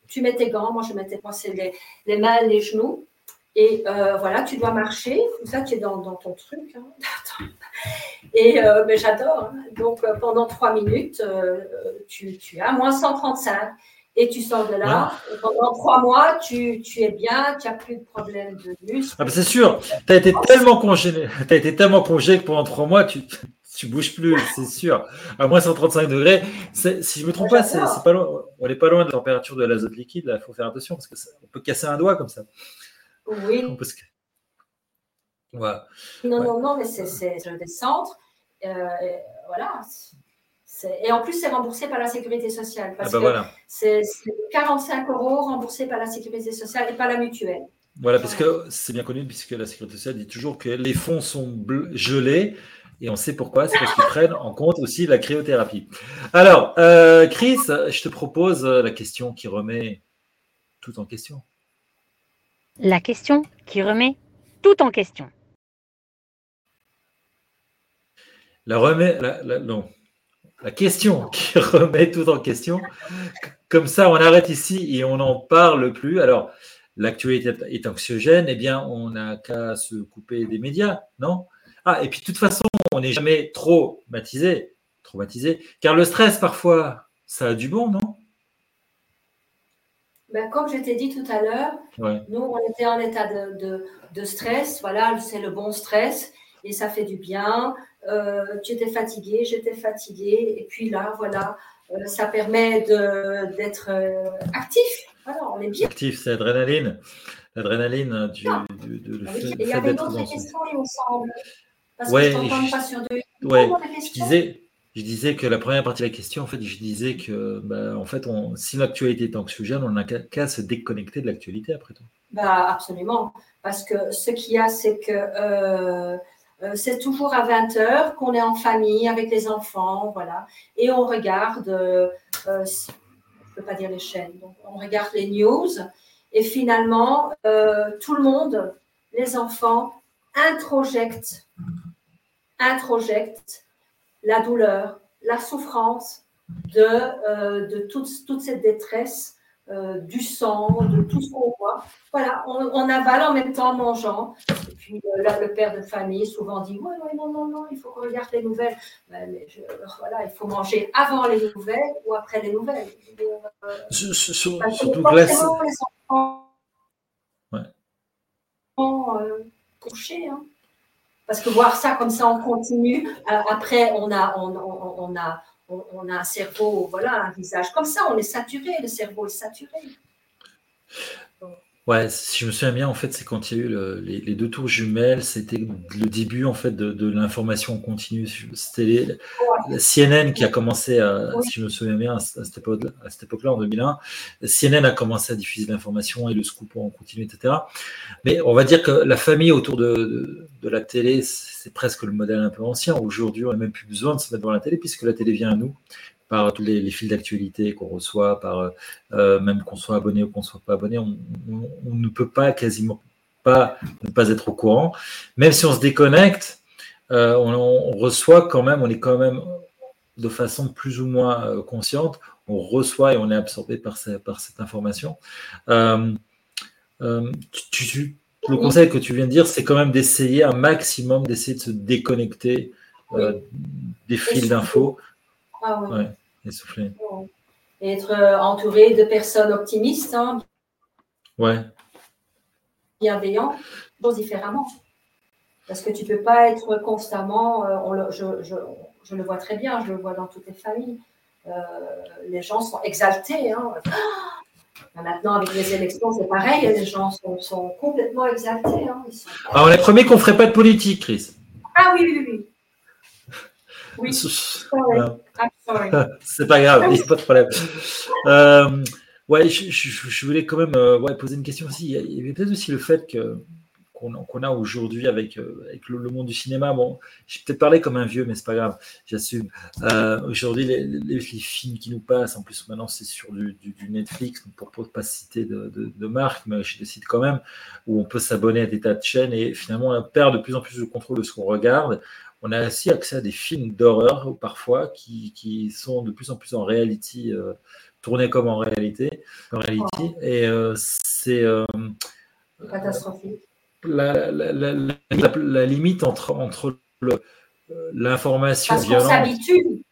Tu mets tes gants. Moi, je mettais c'est les, les, mains, les genoux. Et euh, voilà, tu dois marcher. ça, tu es dans, ton truc. Hein. Et euh, ben, j'adore. Hein. Donc, pendant trois minutes, tu, tu es à moins 135 et tu sors de là. Pendant trois mois, tu, es bien, tu n'as plus de problème de muscles. Ah ben, c'est sûr, tu as été tellement congé, as été tellement congé que pendant trois mois, tu ne bouges plus, c'est sûr. À moins 135 degrés, si je ne me trompe pas, c'est pas loin, on n'est pas loin de la température de l'azote liquide. Il faut faire attention parce qu'on peut casser un doigt comme ça. Oui. Non, non, non, mais c'est des centres. Euh, voilà, et en plus, c'est remboursé par la sécurité sociale. Parce ah bah que c'est 45 euros remboursés par la sécurité sociale et pas la mutuelle. Voilà, parce que c'est bien connu, puisque la sécurité sociale dit toujours que les fonds sont gelés. Et on sait pourquoi, c'est parce qu'ils prennent en compte aussi la cryothérapie. Alors, euh, Chris, je te propose la question qui remet tout en question. La question qui remet tout en question. La question qui remet tout en question. Comme ça, on arrête ici et on n'en parle plus. Alors, l'actualité est anxiogène, eh bien, on n'a qu'à se couper des médias, non? Ah, et puis de toute façon, on n'est jamais traumatisé, traumatisé, car le stress, parfois, ça a du bon, non? Ben, comme je t'ai dit tout à l'heure, nous, on était en état de, de stress. Voilà, c'est le bon stress et ça fait du bien. Euh, tu étais fatigué, j'étais fatiguée, et puis là, voilà, euh, ça permet d'être euh, actif. Voilà, on est bien. Actif, c'est l'adrénaline. L'adrénaline du, de, Il y avait une autre question, il me semble. Parce ouais, que je pas sur deux. Ouais, je disais, je disais que la première partie de la question, en fait, je disais que, bah, en fait, si l'actualité est anxiogène, on n'a qu'à se déconnecter de l'actualité après tout. Bah, absolument. Parce que ce qu'il y a, c'est que euh, c'est toujours à 20 heures qu'on est en famille avec les enfants, voilà, et on regarde, euh, euh, je ne peux pas dire les chaînes, on regarde les news, et finalement, tout le monde, les enfants, introjectent, introjectent la douleur, la souffrance de, de toute, toute cette détresse euh, du sang, de tout ce qu'on voit. Voilà, on, avale en même temps en mangeant. Et puis euh, là, le père de famille souvent dit Ouais, ouais, non, non, non, il faut qu'on regarde les nouvelles. Ben, mais voilà, il faut manger avant les nouvelles ou après les nouvelles. Euh, surtout que là, les enfants ouais. couchés. Hein. Parce que voir ça comme ça en continu, après, on a, on, on a, on, a un cerveau, voilà, un visage comme ça, on est saturé, le cerveau est saturé. Ouais, si je me souviens bien, en fait, c'est quand il y a eu les, deux tours jumelles, c'était le début en fait de, l'information continue. C'était la CNN qui a commencé, à, si je me souviens bien, à cette époque-là, en 2001, CNN a commencé à diffuser l'information et le scoop en continu, etc. Mais on va dire que la famille autour de, la télé, c'est presque le modèle un peu ancien. Aujourd'hui, on n'a même plus besoin de se mettre devant la télé puisque la télé vient à nous par tous les, fils d'actualité qu'on reçoit, par euh, même qu'on soit abonné ou qu'on ne soit pas abonné, on, ne peut pas quasiment pas ne pas être au courant. Même si on se déconnecte, euh, on, reçoit quand même, on est quand même de façon plus ou moins euh, consciente, on reçoit et on est absorbé par, par cette information. le conseil que tu viens de dire, c'est quand même d'essayer un maximum d'essayer de se déconnecter des fils d'infos ah ouais. essoufflé. Et être euh, entouré de personnes optimistes, hein, ouais. bienveillantes, différemment. Parce que tu ne peux pas être constamment, euh, je, le vois très bien, je le vois dans toutes les familles. Euh, les gens sont exaltés. Hein. Maintenant, avec les élections, c'est pareil, les gens sont, complètement exaltés. Hein. Alors, on est premiers qu'on ne ferait pas de politique, Chris. Ah oui, oui, oui. Oui. C'est pas grave, il n'y a pas de problème. Euh, ouais, je, voulais quand même euh, ouais, poser une question aussi. Il y avait peut-être aussi le fait que qu'on a aujourd'hui avec, euh, avec le, monde du cinéma. Bon, j'ai peut-être parlé comme un vieux, mais c'est pas grave, j'assume. Aujourd'hui, les, films qui nous passent, en plus maintenant c'est sur du, Netflix, pour ne pas citer de, de, marque, mais je décide quand même, où on peut s'abonner à des tas de chaînes et finalement on perd de plus en plus le contrôle de ce qu'on regarde. On a aussi accès à des films d'horreur parfois qui, qui, sont de plus en plus en reality, euh, tournés comme en réalité, en reality. Et c'est catastrophique la, la, la, limite entre, entre l'information Parce qu'on s'habitue.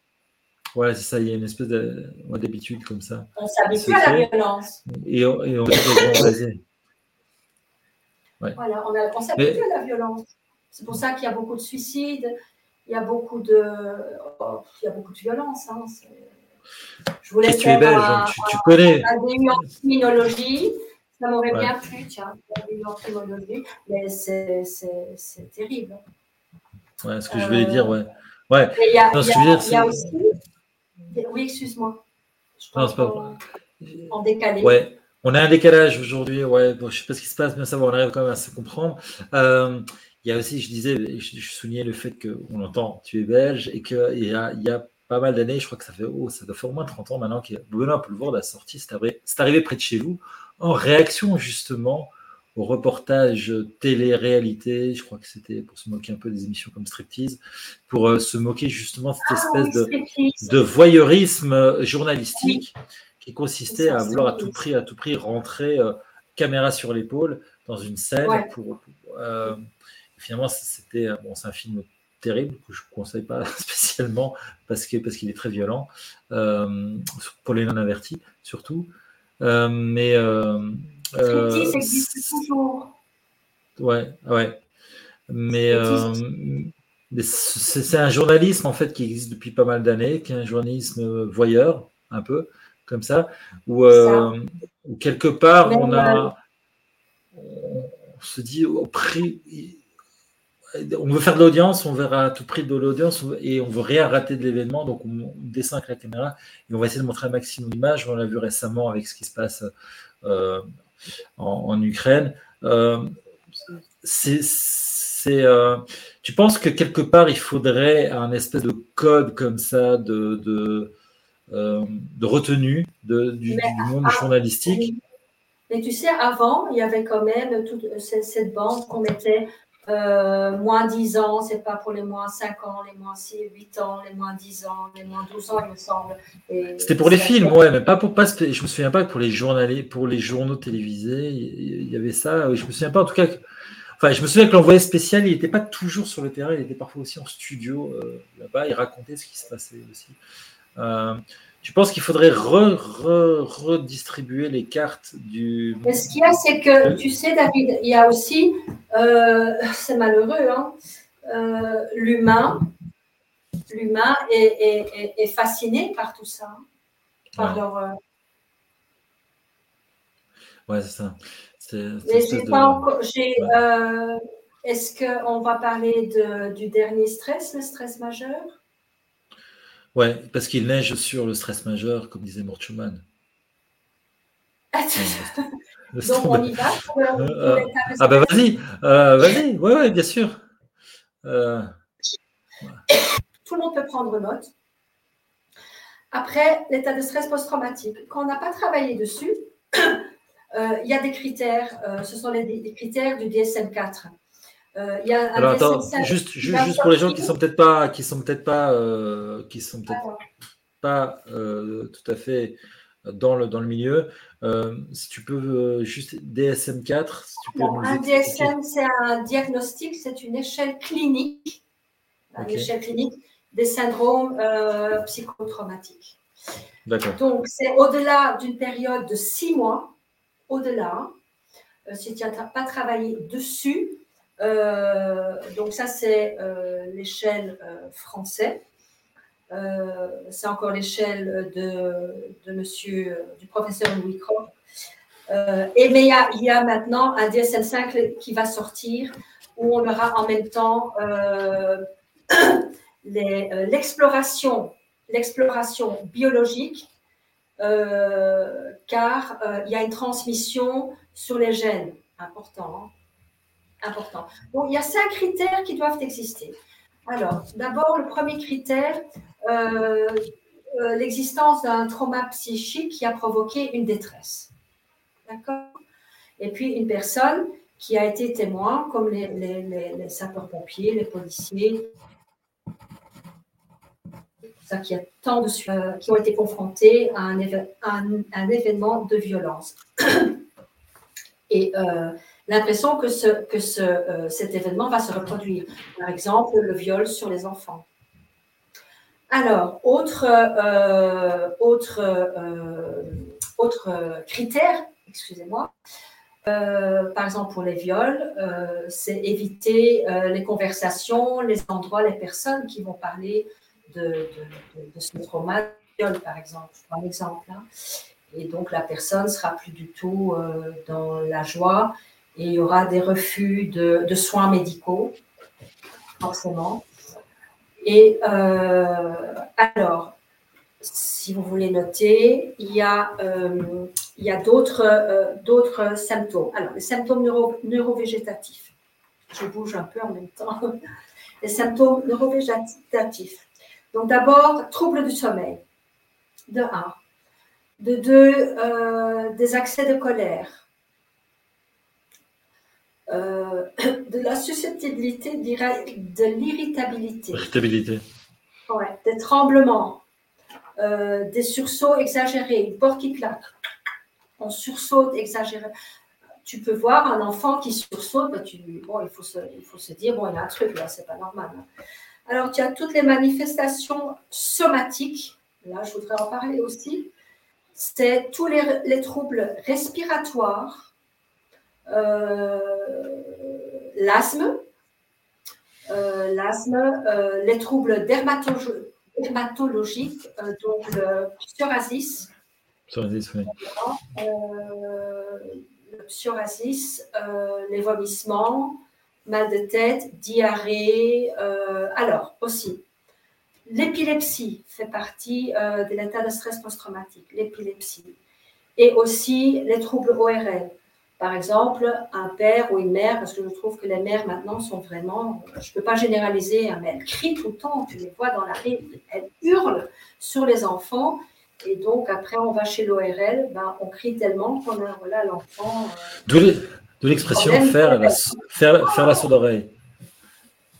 Ouais, c'est ça, il y a une espèce d'habitude comme ça. On s'habitue à la violence. Et on, et on Voilà, on, s'habitue à la violence. C'est pour ça qu'il y a beaucoup de suicides, il y a beaucoup de, oh, il y a beaucoup de violence. Hein. Je voulais faire belge, un, tu, tu connais. en criminologie. Ça m'aurait bien plu, tiens, mais c'est terrible. Ouais, ce que je voulais dire, ouais. Ouais. Il y a, non, dire, y aussi. Oui, excuse-moi. Non, c'est pas en, en décalé. Ouais. On a un décalage aujourd'hui, ouais. Bon, je ne sais pas ce qui se passe, mais ça va, on arrive quand même à se comprendre. Euh, il y a aussi, je disais, je, je soulignais le fait qu'on entend tu es belge et qu'il y a, il y a pas mal d'années, je crois que ça fait, oh, ça doit faire au moins 30 ans maintenant que Benoît Poulvord a sorti, c'est arrivé, arrivé près de chez vous, en réaction justement au reportage télé-réalité, je crois que c'était pour se moquer un peu des émissions comme Striptease, pour euh, se moquer justement de cette ah espèce de, voyeurisme journalistique qui consistait à vouloir à tout prix, à tout prix rentrer euh, caméra sur l'épaule dans une scène pour, euh, finalement c'était bon c'est un film terrible que je ne conseille pas spécialement parce que parce qu'il est très violent pour les non avertis surtout euh, mais. Euh, euh, existe toujours. Ouais, ouais. Mais, c'est un journalisme en fait qui existe depuis pas mal d'années, qui est un journalisme voyeur, un peu comme ça, où, quelque part on a, on se dit au prix, on veut faire de l'audience, on verra à tout prix de l'audience et on veut rien rater de l'événement, donc on, descend avec la caméra et on va essayer de montrer un maximum d'images. On l'a vu récemment avec ce qui se passe euh, en, Ukraine. Euh, c'est, euh, tu penses que quelque part il faudrait un espèce de code comme ça de, de, de retenue de, du, monde journalistique? mais tu sais, avant, il y avait quand même toute cette bande qu'on mettait euh, moins 10 ans, c'est pas pour les moins 5 ans, les moins 6, 8 ans, les moins 10 ans, les moins 12 ans, il me semble. C'était pour les films, ouais, mais pas pour pas. Je me souviens pas que pour les journaux, pour les journaux télévisés, il y avait ça. Je me souviens pas, en tout cas. Enfin, je me souviens que l'envoyé spécial, il n'était pas toujours sur le terrain, il était parfois aussi en studio euh, là-bas, il racontait ce qui se passait aussi. Euh, je pense qu'il faudrait redistribuer les cartes du. Mais ce qu'il y a, c'est que, tu sais, David, il y a aussi, euh, c'est malheureux, hein, euh, l'humain. L'humain est, fasciné par tout ça. Hein, par leur. Euh, ouais, c'est ça. Mais j'ai pas encore. Est-ce qu'on va parler de, du dernier stress, le stress majeur? Ouais, parce qu'il neige sur le stress majeur, comme disait Mort ah, Donc on y va euh, euh, Ah bah vas-y, euh, vas-y, ouais, ouais, bien sûr. Tout le monde peut prendre note. Après, l'état de stress post-traumatique. Quand on n'a pas travaillé dessus, il y a des critères, ce sont les, critères du DSM-4. Euh, Alors attends, juste, juste, pour les gens qui sont peut-être pas, qui sont peut-être pas, euh, qui sont peut-être pas euh, tout à fait dans le, dans le milieu, si tu peux juste DSM-4. Si tu peux un DSM, c'est un diagnostic, c'est une échelle clinique, une échelle clinique des syndromes psychotraumatiques. D'accord. Donc c'est au-delà d'une période de six mois, au-delà. si tu n'as pas travaillé dessus, donc ça, c'est euh, l'échelle euh, française. c'est encore l'échelle de, monsieur, du professeur Louis Croc. et mais il y, a, maintenant un DSM-5 qui va sortir où on aura en même temps l'exploration l'exploration biologique, car il y a une transmission sur les gènes. Important. Hein il y a cinq critères qui doivent exister. Alors, d'abord, le premier critère, euh, euh, l'existence d'un trauma psychique qui a provoqué une détresse. D'accord? Et puis, une personne qui a été témoin, comme les, sapeurs-pompiers, les policiers, qui, a tant de, euh, qui ont été confrontés à un, un événement de violence. Et l'impression que, ce, que ce, euh, cet événement va se reproduire. Par exemple, le viol sur les enfants. Alors, autre, euh, autre, euh, autre critère, excusez-moi, par exemple pour les viols, c'est éviter les conversations, les endroits, les personnes qui vont parler de, ce trauma viol, par exemple. Par exemple hein. Et donc la personne sera plus du tout dans la joie il y aura des refus de, soins médicaux, forcément. Et euh, alors, si vous voulez noter, il y a, euh, euh, d'autres symptômes. Alors, les symptômes neuro, neurovégétatifs. Je bouge un peu en même temps. Les symptômes neurovégétatifs. Donc, d'abord, troubles du sommeil, de 1. De 2, des accès de colère euh, de la susceptibilité, de l'irritabilité. Irritabilité. Ouais, des tremblements, euh, des sursauts exagérés, une porte qui claque, on sursaute exagéré. Tu peux voir un enfant qui sursaute, ben tu, bon, il, faut se, il faut se dire, bon, il y a un truc là, c'est pas normal. Hein. Alors, tu as toutes les manifestations somatiques, là, je voudrais en parler aussi. C'est tous les, les troubles respiratoires, l'asthme, euh, l'asthme, euh, les troubles dermatologiques, donc le psoriasis. Psoriasis, oui. le psoriasis, les vomissements, mal de tête, diarrhée. alors, aussi, l'épilepsie fait partie de l'état de stress post-traumatique, l'épilepsie. Et aussi les troubles ORL, par exemple, un père ou une mère, parce que je trouve que les mères maintenant sont vraiment, je ne peux pas généraliser, hein, mais elles crient tout le temps, tu les vois dans la rue, elles hurlent sur les enfants. Et donc, après, on va chez l'ORL, ben, on crie tellement qu'on a voilà, l'enfant. Euh, D'où l'expression faire, la, faire, faire la sourde oreille.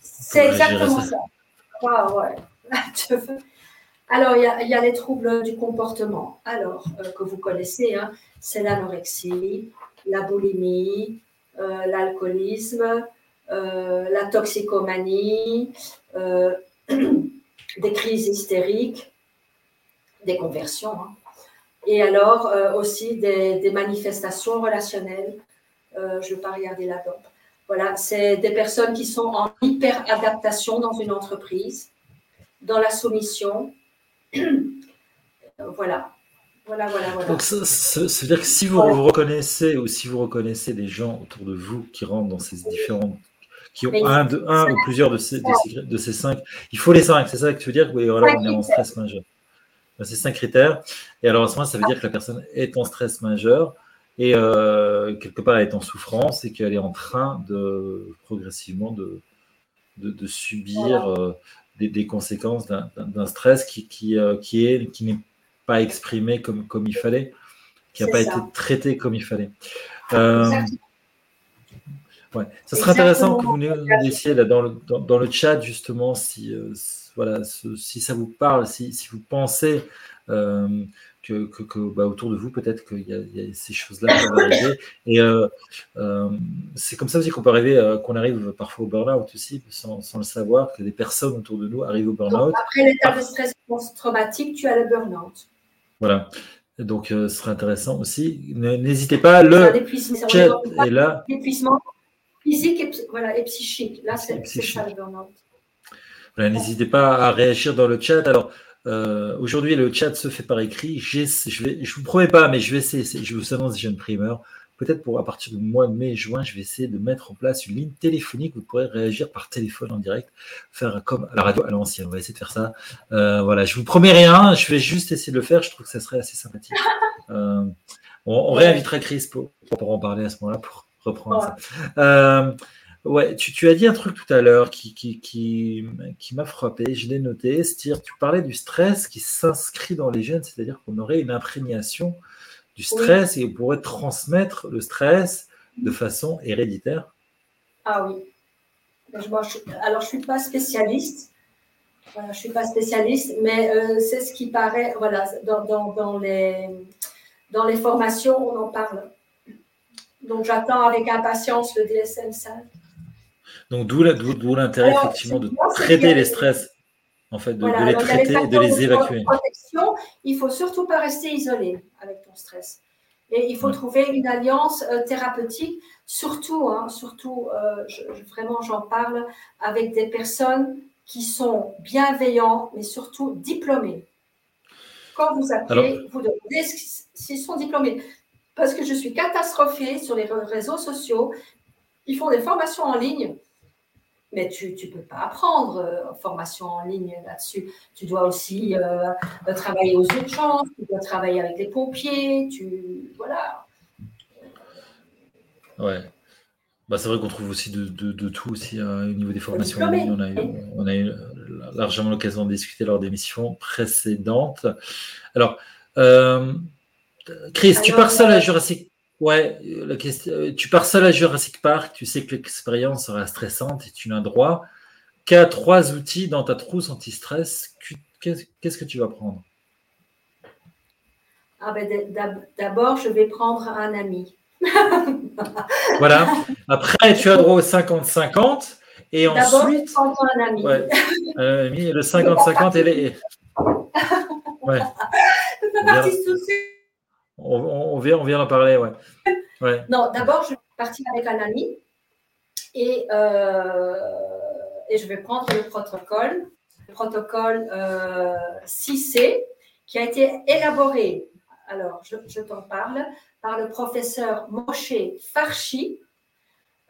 C'est exactement ça? ouais. Alors, il y, a, les troubles du comportement. Alors, euh, que vous connaissez, hein, c'est l'anorexie, la boulimie, euh, l'alcoolisme, euh, la toxicomanie, euh, des crises hystériques, des conversions, hein. et alors aussi des, manifestations relationnelles. je ne vais pas regarder la dedans Voilà, c'est des personnes qui sont en hyper-adaptation dans une entreprise, dans la soumission. voilà, voilà, voilà, voilà. Donc, ça, veut dire que si vous vous reconnaissez ou si vous reconnaissez des gens autour de vous qui rentrent dans ces différentes, qui ont un, de, un ou plusieurs de ces, de, ces, cinq, il faut les cinq, c'est ça que tu veux dire? Oui, voilà, on est en stress majeur. C'est cinq critères. Et alors, à ce moment, ça veut dire que la personne est en stress majeur et euh, quelque part elle est en souffrance et qu'elle est en train de progressivement de, de, subir euh, des, conséquences d'un stress qui, qui, euh, qui est qui n'est pas exprimé comme, comme il fallait, qui n'a pas été traité comme il fallait. Euh, ouais. Ça serait intéressant que vous nous disiez là, dans, le, dans, le chat justement si, euh, voilà, si ça vous parle, si, si vous pensez euh, que, que, bah, autour de vous, peut-être qu'il y, a ces choses-là qui vont arriver. Et c'est comme ça aussi qu'on peut arriver, qu'on arrive parfois au burn-out aussi, sans, sans, le savoir, que des personnes autour de nous arrivent au burn-out. Après l'état de stress post-traumatique, tu as le burn-out. Voilà. Donc, euh, ce serait intéressant aussi. N'hésitez pas, le chat est là. L'épuisement physique et, voilà, et psychique. Là, c'est ça le burn-out. Voilà, N'hésitez pas à réagir dans le chat. Alors, euh, aujourd'hui, le chat se fait par écrit. Je ne vous promets pas, mais je vais essayer. Je vous annonce, j'ai une primeur. Peut-être pour à partir du mois de mai, juin, je vais essayer de mettre en place une ligne téléphonique où vous pourrez réagir par téléphone en direct, faire comme à la radio à l'ancienne. On va essayer de faire ça. Euh, voilà, je vous promets rien, je vais juste essayer de le faire. Je trouve que ça serait assez sympathique. Euh, on, réinvitera Chris pour, pour, en parler à ce moment-là, pour reprendre ça. Euh, Ouais, tu, as dit un truc tout à l'heure qui, qui, qui, m'a frappé, je l'ai noté, c'est-à-dire tu parlais du stress qui s'inscrit dans les gènes, c'est-à-dire qu'on aurait une imprégnation du stress et on pourrait transmettre le stress de façon héréditaire. Ah oui. alors je ne suis pas spécialiste, voilà, je suis pas spécialiste, mais euh, c'est ce qui paraît, voilà, dans, dans, dans, les, dans les formations, on en parle. Donc j'attends avec impatience le DSM-5. Donc, d'où l'intérêt, effectivement, de traiter les stress, en fait, de, les traiter et de les évacuer. il ne faut surtout pas rester isolé avec ton stress. Et il faut trouver une alliance euh, thérapeutique, surtout, hein, surtout euh, vraiment j'en parle avec des personnes qui sont bienveillants, mais surtout diplômés. Quand vous appelez, vous demandez s'ils sont diplômés. Parce que je suis catastrophée sur les réseaux sociaux. Ils font des formations en ligne mais tu ne peux pas apprendre euh, formation en ligne là-dessus. Tu dois aussi euh, travailler aux urgences, tu dois travailler avec les pompiers, tu voilà. Ouais. Bah, c'est vrai qu'on trouve aussi de, de, tout aussi hein, au niveau des formations en ligne. On a eu, on a eu largement l'occasion de discuter lors des missions précédentes. Alors, euh, Chris, tu pars seul à Jurassic Ouais, la question, euh, tu pars seul à Jurassic Park, tu sais que l'expérience sera stressante et tu n'as droit qu'à trois outils dans ta trousse anti-stress. Qu'est-ce que tu vas prendre? Ah ben, D'abord, je vais prendre un ami. voilà. Après, tu as droit au 50-50. Et ensuite. un ami. Ouais, un ami le 50-50, elle est. Ouais. On, vient, on vient en parler, ouais. Non, d'abord, je vais partir avec un ami et, euh, je vais prendre le protocole, le protocole 6C, euh, qui a été élaboré, alors je, t'en parle, par le professeur Moshe Farchi,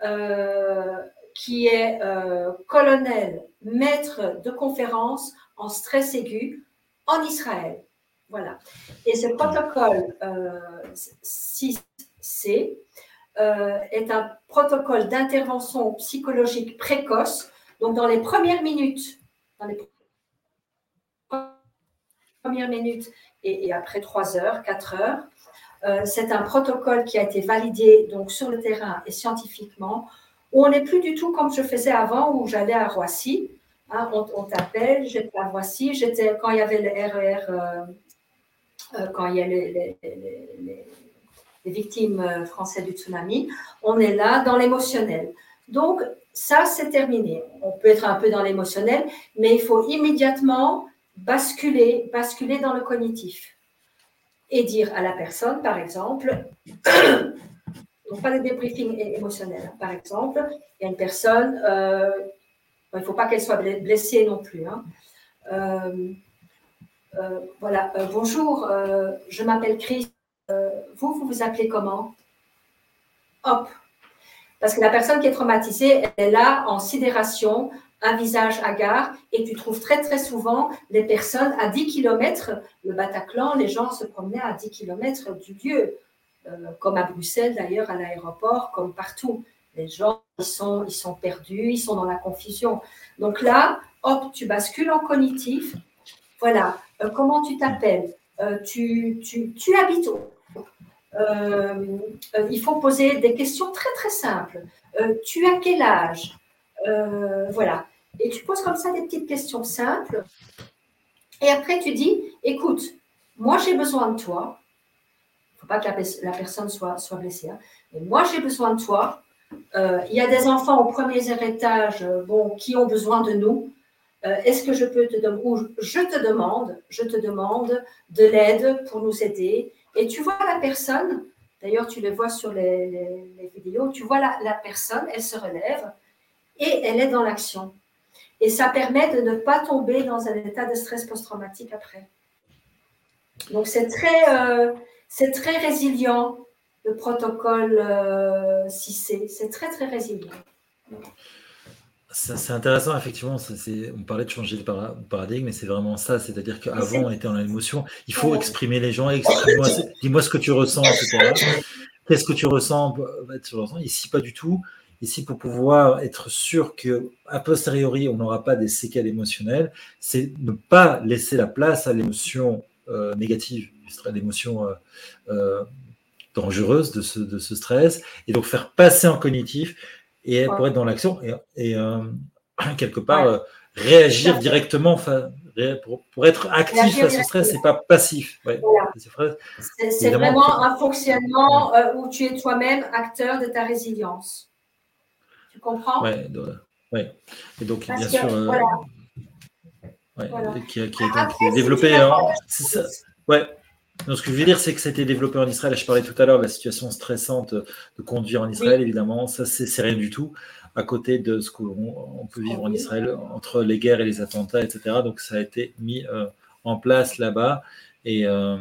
euh, qui est colonel, maître de conférence en stress aigu en Israël. Voilà. Et ce protocole 6C euh, euh, est un protocole d'intervention psychologique précoce. Donc, dans les premières minutes, dans les premières minutes et, après 3 heures, 4 heures, euh, c'est un protocole qui a été validé donc sur le terrain et scientifiquement, où on n'est plus du tout comme je faisais avant, où j'allais à Roissy. Hein, on, t'appelle, j'étais à Roissy, j'étais quand il y avait le RER euh, quand il y a les, victimes euh, françaises du tsunami, on est là dans l'émotionnel. Donc, ça, c'est terminé. On peut être un peu dans l'émotionnel, mais il faut immédiatement basculer, basculer dans le cognitif et dire à la personne, par exemple, donc pas de débriefing émotionnel, par exemple, il y a une personne, euh, il ne faut pas qu'elle soit blessée non plus. Hein. Euh, voilà, euh, bonjour, euh, je m'appelle Chris. vous, vous vous appelez comment? Hop. Parce que la personne qui est traumatisée, elle est là en sidération, un visage hagard, et tu trouves très très souvent les personnes à 10 km, le Bataclan, les gens se promenaient à 10 km du lieu, comme à Bruxelles d'ailleurs, à l'aéroport, comme partout. Les gens, ils sont, ils sont perdus, ils sont dans la confusion. Donc là, hop, tu bascules en cognitif. Voilà, euh, comment tu t'appelles, euh, tu, habites où? Euh, Il faut poser des questions très très simples. tu as quel âge? Voilà. Et tu poses comme ça des petites questions simples. Et après, tu dis, écoute, moi j'ai besoin de toi. Il ne faut pas que la, personne soit, blessée. Hein. Mais moi j'ai besoin de toi. Il y a des enfants au premier étage qui ont besoin de nous. Euh, est-ce que je peux te demander, je te demande, je te demande de l'aide pour nous aider. Et tu vois la personne, d'ailleurs tu le vois sur les, vidéos, tu vois la, personne, elle se relève et elle est dans l'action. Et ça permet de ne pas tomber dans un état de stress post-traumatique après. Donc c'est très, euh, c'est très résilient le protocole 6C. C'est très, très résilient. C'est intéressant, effectivement. on parlait de changer de paradigme, mais c'est vraiment ça. C'est-à-dire qu'avant, on était dans l'émotion. Il faut exprimer les gens, dis-moi ce que tu ressens, etc. Qu'est-ce que tu ressens Ici, pas du tout. Ici, pour pouvoir être sûr qu'à posteriori, on n'aura pas des séquelles émotionnelles, c'est ne pas laisser la place à l'émotion euh, négative, l'émotion euh, euh, dangereuse de ce, de ce stress, et donc faire passer en cognitif et pour être dans l'action et, euh, quelque part euh, réagir directement pour, pour, être actif face au stress, c'est pas passif. C'est vraiment un fonctionnement euh, où tu es toi-même acteur de ta résilience. Tu comprends? Oui. Et donc, bien sûr, qui, a, été développé. Hein, ça. Ouais. Ce que je veux dire, c'est que ça a été développé en Israël. Je parlais tout à l'heure de la situation stressante de conduire en Israël, évidemment. Ça, c'est rien du tout à côté de ce qu'on peut vivre en Israël entre les guerres et les attentats, etc. Donc, ça a été mis euh, en place là-bas. Et, euh,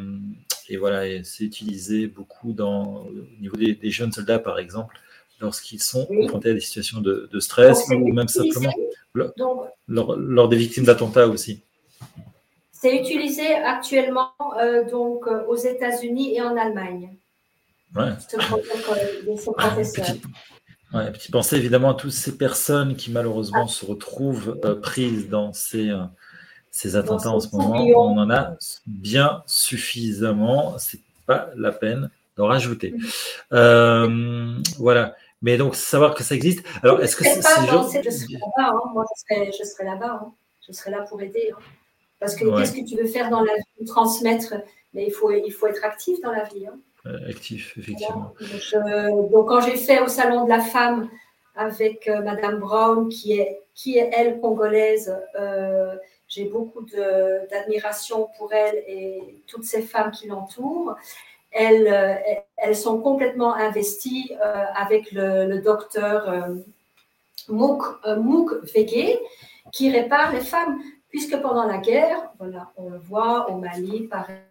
et, voilà, c'est utilisé beaucoup dans, au niveau des, jeunes soldats, par exemple, lorsqu'ils sont confrontés à des situations de, stress ou même simplement lors des victimes d'attentats aussi. C'est utilisé actuellement euh, donc, euh, aux États-Unis et en Allemagne. Ouais. Ce Petit, ouais, petit pensée évidemment à toutes ces personnes qui malheureusement se retrouvent euh, prises dans ces, ces attentats en ce moment. On en a bien suffisamment. C'est pas la peine d'en rajouter. voilà. Mais donc, savoir que ça existe. Alors, est-ce que c'est. Je serai là-bas. Hein. Moi, je serai, là-bas. Hein. Je serai là pour aider. Hein. Parce que qu'est-ce que tu veux faire dans la vie Transmettre, mais il faut, il faut être actif dans la vie. Hein. Euh, actif, effectivement. Donc, quand j'ai fait au Salon de la Femme avec euh, Madame Brown, qui est, qui est elle congolaise, euh, j'ai beaucoup d'admiration pour elle et toutes ces femmes qui l'entourent. Elles, elles, sont complètement investies avec le, le docteur Mouk, Mouk qui répare les femmes puisque pendant la guerre, voilà, on le voit au Mali, pareil,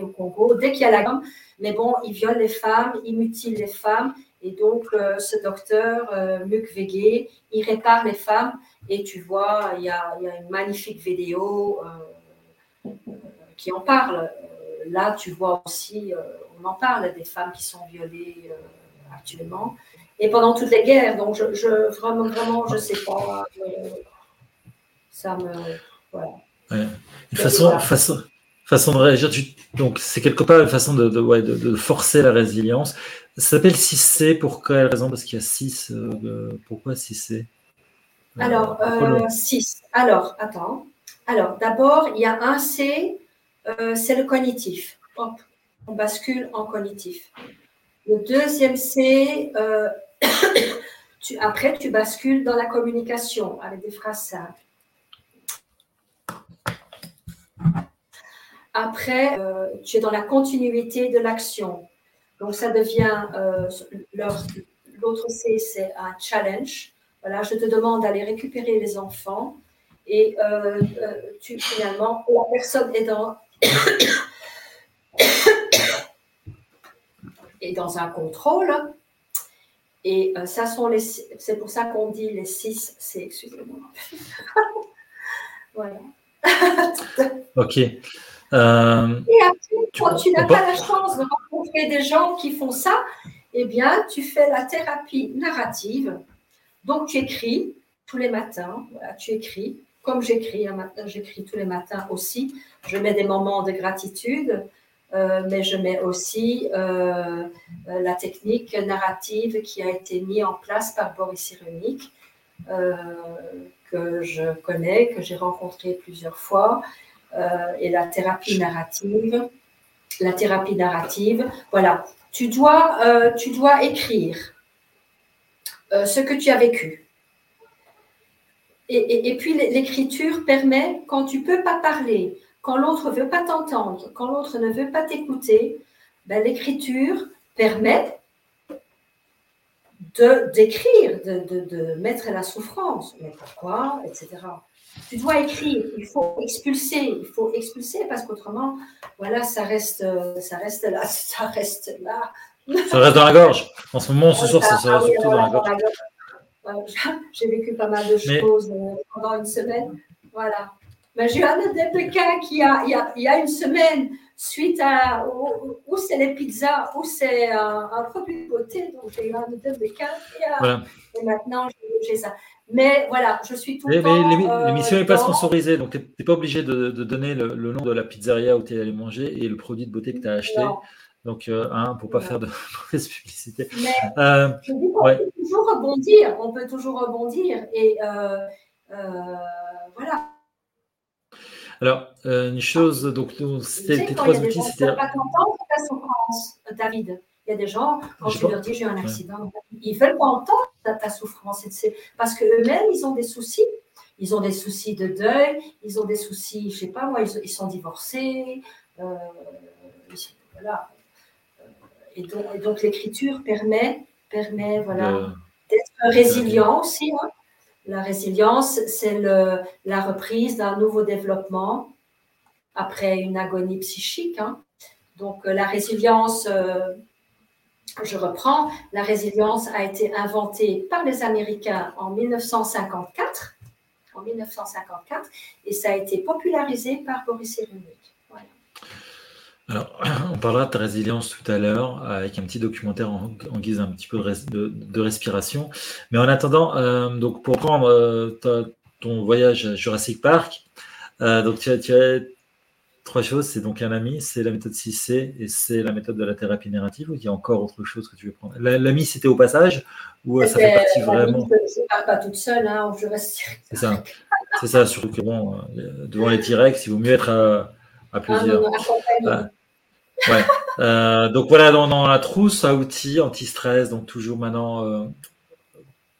au Congo, dès qu'il y a la guerre, mais bon, ils violent les femmes, ils mutilent les femmes, et donc euh, ce docteur euh, Mukwege, il répare les femmes, et tu vois, il y a, une magnifique vidéo euh, qui en parle. Là, tu vois aussi, on en parle des femmes qui sont violées actuellement et pendant toutes les guerres. Donc, je, je vraiment, vraiment, je sais pas. Euh, ça me. Voilà. Une façon, façon, façon de réagir. donc, c'est quelque part une façon de, de, ouais, de, forcer la résilience. Ça s'appelle 6C. Pour quelle raison? Parce qu'il y a 6. Euh, pourquoi 6C euh, Alors, 6. Alors, attends. Alors, d'abord, il y a un C, c'est le cognitif. Hop, on bascule en cognitif. Le deuxième C, après, tu bascules dans la communication avec des phrases simples. Après, euh, tu es dans la continuité de l'action. Donc, ça devient, euh, l'autre C, c'est un challenge. Voilà, je te demande d'aller récupérer les enfants et euh, finalement, la personne est dans, est dans un contrôle et euh, ça sont les, c'est pour ça qu'on dit les six c'est excusez-moi. voilà. ok. Euh, et après, quand tu n'as pas la chance de rencontrer des gens qui font ça, eh bien, tu fais la thérapie narrative. Donc, tu écris tous les matins. Voilà, tu écris. Comme j'écris, j'écris tous les matins aussi. Je mets des moments de gratitude. Euh, mais je mets aussi euh, euh, la technique narrative qui a été mise en place par Boris Cyrulnik, que je connais, que j'ai rencontré plusieurs fois, et la thérapie narrative. La thérapie narrative, voilà, tu dois, tu dois écrire ce que tu as vécu. Et, et puis l'écriture permet, quand tu ne peux pas parler, quand l'autre ne veut pas t'entendre, quand l'autre ne veut pas t'écouter, ben, l'écriture permet de d'écrire, de, de, de, mettre la souffrance. Mais pourquoi, etc. Tu dois écrire, il faut expulser, il faut expulser parce qu'autrement, voilà, ça reste, ça reste là, ça reste là. Ça reste dans la gorge. En ce moment, ce soir, ça, ça reste surtout dans la gorge. J'ai vécu pas mal de choses euh, pendant une semaine. Voilà. Mais j'ai eu un des cas qui a, il y a, il y a une semaine, suite à où, c'est les pizzas, où c'est un, un, produit de beauté. Donc, j'ai eu un des cas et, euh, et maintenant, j'ai ça. Mais voilà, je suis tout le temps. Euh, l'émission n'est pas sponsorisée, donc tu n'es pas obligé de, de donner le, le, nom de la pizzeria où tu es allé manger et le produit de beauté que tu as acheté. Donc, euh, hein, pour ne pas faire de mauvaise publicité. Mais euh, je dis on peut toujours rebondir, on peut toujours rebondir. Et euh, euh voilà. Alors, euh, une chose, donc, c'était tes trois outils. C'était. pas content de ta souffrance, David. Il y a des gens, quand je, leur dis j'ai eu un accident, ils veulent pas entendre ta, ta souffrance. Parce qu'eux-mêmes, ils ont des soucis. Ils ont des soucis de deuil, ils ont des soucis, je sais pas moi, ils, ils sont divorcés. Euh, voilà. Et donc, et donc l'écriture permet, permet voilà, d'être résilient aussi. Hein. La résilience, c'est la reprise d'un nouveau développement après une agonie psychique. Hein. Donc la résilience, euh, je reprends, la résilience a été inventée par les Américains en 1954, en 1954 et ça a été popularisé par Boris Cyrulnik. Alors, on parlera de ta résilience tout à l'heure avec un petit documentaire en, guise un petit peu de, respiration. Mais en attendant, euh, donc pour prendre euh, ton voyage à Jurassic Park, euh, donc tu as, tu as, trois choses. C'est donc un ami, c'est la méthode 6C et c'est la méthode de la thérapie narrative. Ou il y a encore autre chose que tu veux prendre? L'ami, c'était au passage? Ou ça fait partie vraiment Je ne pars pas toute seule hein, au Jurassic. C'est ça. C'est ça, surtout que bon, devant les T-Rex, il vaut mieux être à, à plusieurs. Ah, Ouais. Euh, donc voilà, dans, la trousse à outils anti-stress, donc toujours maintenant euh,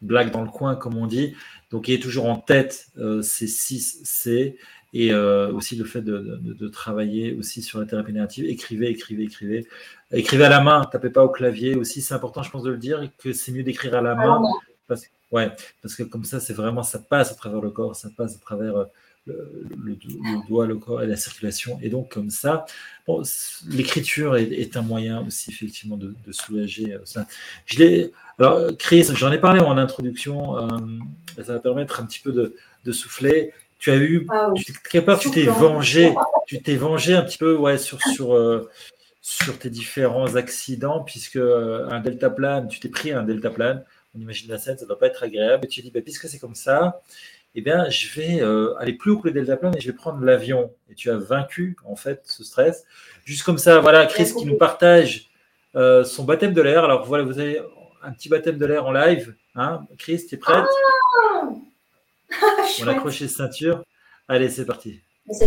blague dans le coin, comme on dit. Donc il est toujours en tête euh, ces 6 C et euh, aussi le fait de, de, de, travailler aussi sur la thérapie narrative. Écrivez, écrivez, écrivez. Écrivez à la main, tapez pas au clavier aussi. C'est important, je pense, de le dire, que c'est mieux d'écrire à la main. Parce, ouais, parce que comme ça, c'est vraiment, ça passe à travers le corps, ça passe à travers le, doigt, le corps et la circulation. Et donc, comme ça, bon, l'écriture est, un moyen aussi, effectivement, de, soulager euh, ça. Je alors, Chris, j'en ai parlé en introduction, euh, ça va permettre un petit peu de, souffler. Tu as eu, ah tu, tu t'es vengé, tu t'es vengé un petit peu ouais, sur, sur, euh, sur tes différents accidents, puisque un deltaplane, tu t'es pris un deltaplane, on imagine la scène, ça ne doit pas être agréable, et tu dis, bah, puisque c'est comme ça, eh bien, je vais euh, aller plus haut que le deltaplane et je vais prendre l'avion. Et tu as vaincu, en fait, ce stress. Juste comme ça, voilà, Chris qui nous partage euh, son baptême de l'air. Alors, voilà, vous avez un petit baptême de l'air en live. Hein Chris, tu es prête? Ah On accroche les ceintures. Allez, c'est parti. C'est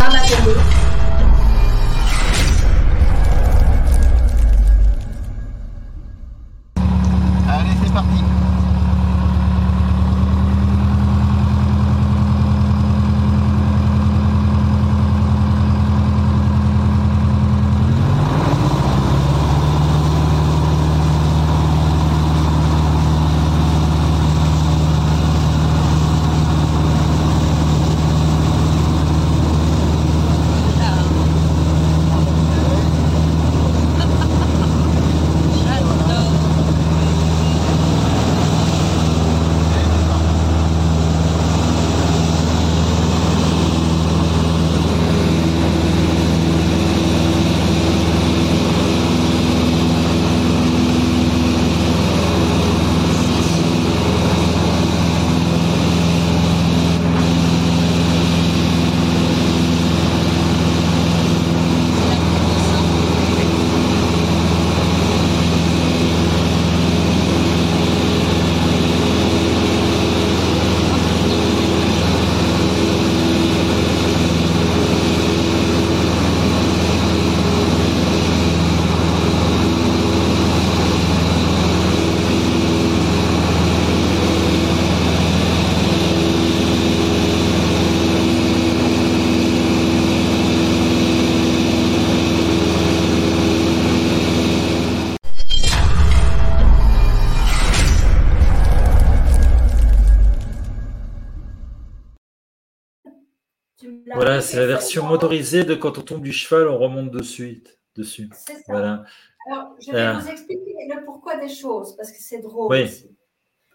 c'est la version motorisée de quand on tombe du cheval, on remonte dessus. dessus. C'est ça. Voilà. Alors, je vais vous expliquer le pourquoi des choses, parce que c'est drôle aussi.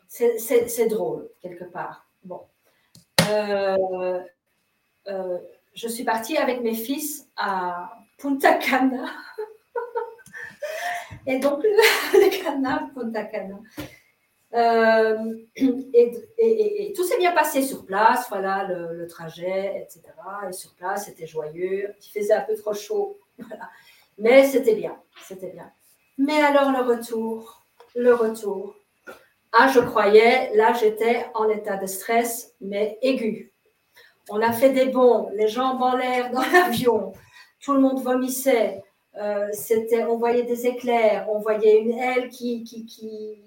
C'est drôle, quelque part. Bon. Euh, euh, je suis partie avec mes fils à Punta Cana. et donc, le canal Punta Cana. Euh, et, tout s'est bien passé sur place, voilà, le, trajet, etc. Et sur place, c'était joyeux. Il faisait un peu trop chaud, mais c'était bien, c'était bien. Mais alors le retour, le retour. Ah, je croyais, là j'étais en état de stress, mais aigu. On a fait des bons, les jambes en l'air dans l'avion, tout le monde vomissait. Euh, c'était, on voyait des éclairs, on voyait une aile qui, qui, qui...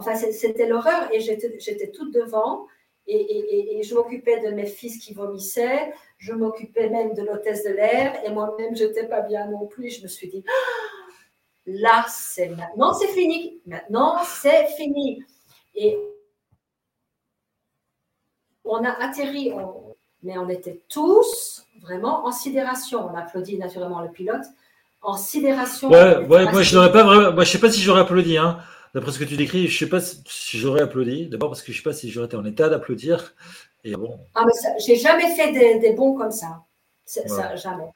enfin c'était l'horreur et j'étais toute devant et, et, je m'occupais de mes fils qui vomissaient, je m'occupais même de l'hôtesse de l'air et moi-même j'étais pas bien non plus. Je me suis dit ah, là c'est maintenant c'est fini, maintenant c'est fini et on a atterri, mais on était tous vraiment en sidération. On applaudit naturellement le pilote en sidération. Ouais, moi je n'aurais pas vraiment. Moi, je sais pas si j'aurais applaudi. Hein. D'après ce que tu décris, je sais pas si j'aurais applaudi. D'abord parce que je sais pas si j'aurais été en état d'applaudir. Et bon. Ah mais j'ai jamais fait des, bons comme ça. ça jamais.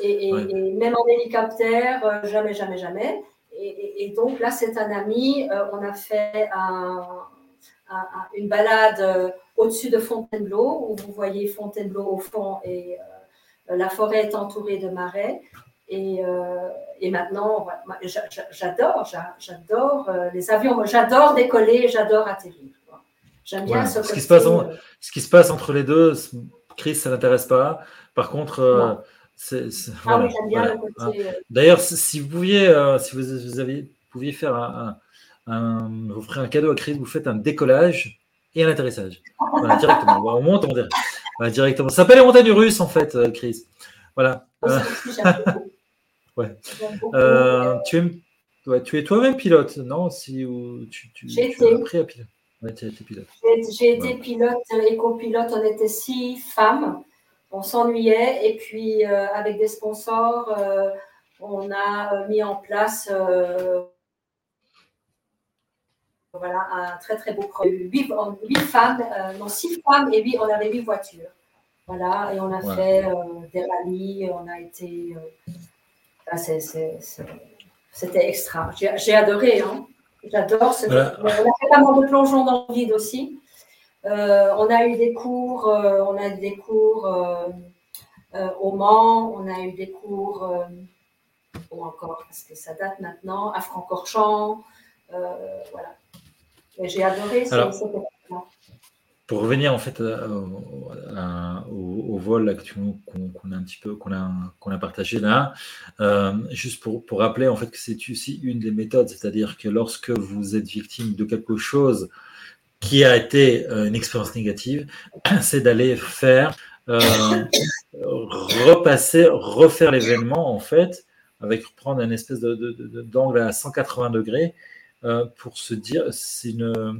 Et, même en hélicoptère, euh, jamais, jamais, jamais. Et, donc là, c'est un ami. Euh, on a fait une balade euh, au-dessus de Fontainebleau, où vous voyez Fontainebleau au fond et la forêt est entourée de marais. Et, euh, et maintenant, j'adore, j'adore euh, les avions. J'adore décoller, j'adore atterrir. J'aime bien ce, qui se passe ce qui se passe entre les deux, Chris, ça n'intéresse pas. Par contre, euh, c'est, ah oui, j'aime bien le côté. D'ailleurs, si vous pouviez, si vous, avez, pouviez faire un, un, vous ferez un cadeau à Chris, vous faites un décollage et un atterrissage. Voilà, directement. on monte, on dirait. directement. Ça s'appelle les montagnes russes, en fait, Chris. Voilà. Ouais. Euh, tu, es, tu es toi-même pilote, non? Si, tu, tu, J'ai été. appris à pilote. pilote. J'ai été pilote et copilote. On était six femmes. On s'ennuyait. Et puis, euh, avec des sponsors, euh, on a mis en place voilà, un très très beau projet. Huit, femmes, non, six femmes et huit, on avait huit voitures. Voilà, et on a fait des rallyes, on a été ah, c'était extra. J'ai adoré. Hein. J'adore. On a fait pas mal de plongeons dans le vide aussi. Euh, on a eu des cours, euh, on a eu des cours euh, au Mans, on a eu des cours, ou encore, parce que ça date maintenant, à Francorchamps. voilà. J'ai adoré. Alors, pour revenir euh, au, vol qu'on a un partagé là, euh, juste pour, rappeler en fait que c'est aussi une des méthodes, c'est-à-dire que lorsque vous êtes victime de quelque chose qui a été euh, une expérience négative, c'est d'aller faire repasser, refaire l'événement en fait, avec prendre une espèce d'angle à 180 degrés pour se dire c'est une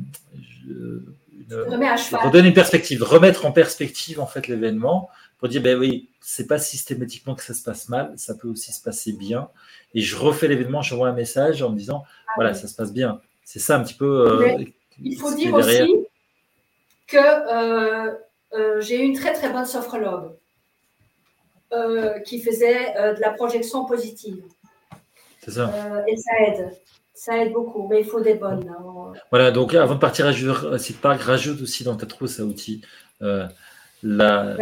redonner une perspective, remettre en perspective en fait l'événement pour dire ben oui, c'est pas systématiquement que ça se passe mal, ça peut aussi se passer bien. Et je refais l'événement, j'envoie un message en me disant ah voilà, ça se passe bien. C'est ça un petit peu. Euh, il faut dire aussi que euh, euh, j'ai eu une très très bonne sophrologue qui faisait de la projection positive. C'est ça. et ça aide. Ça aide beaucoup, mais il faut des bonnes. Hein. Voilà, donc avant de partir à Jurassic Park, rajoute aussi dans ta trousse à outils euh, la,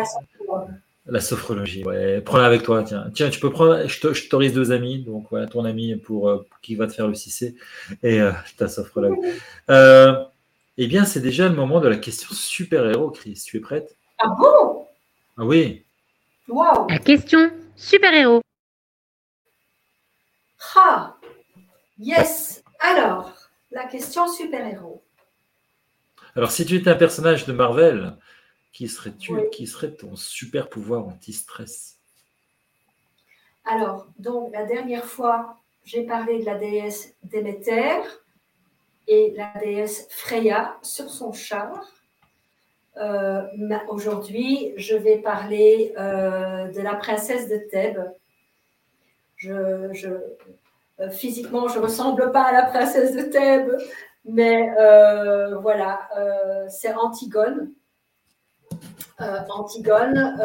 la sophrologie. Ouais, prends-la avec toi. Tiens, tiens tu peux prendre, je t'autorise deux amis, donc voilà, ton ami pour, euh, qui va te faire le 6C et euh, ta sophrologue. eh bien, c'est déjà le moment de la question super-héros, Chris. Tu es prête? Ah bon? Ah oui. Wow. La question super-héros. Ah Yes. Alors, la question super-héros. Alors, si tu étais un personnage de Marvel, qui serais-tu Qui serait ton super pouvoir anti-stress? Alors, donc, la dernière fois, j'ai parlé de la déesse Déméter et la déesse Freya sur son char. Aujourd'hui, je vais parler de la princesse de Thèbes. Je, physiquement, je ne ressemble pas à la princesse de Thèbes, mais voilà, c'est Antigone. Antigone,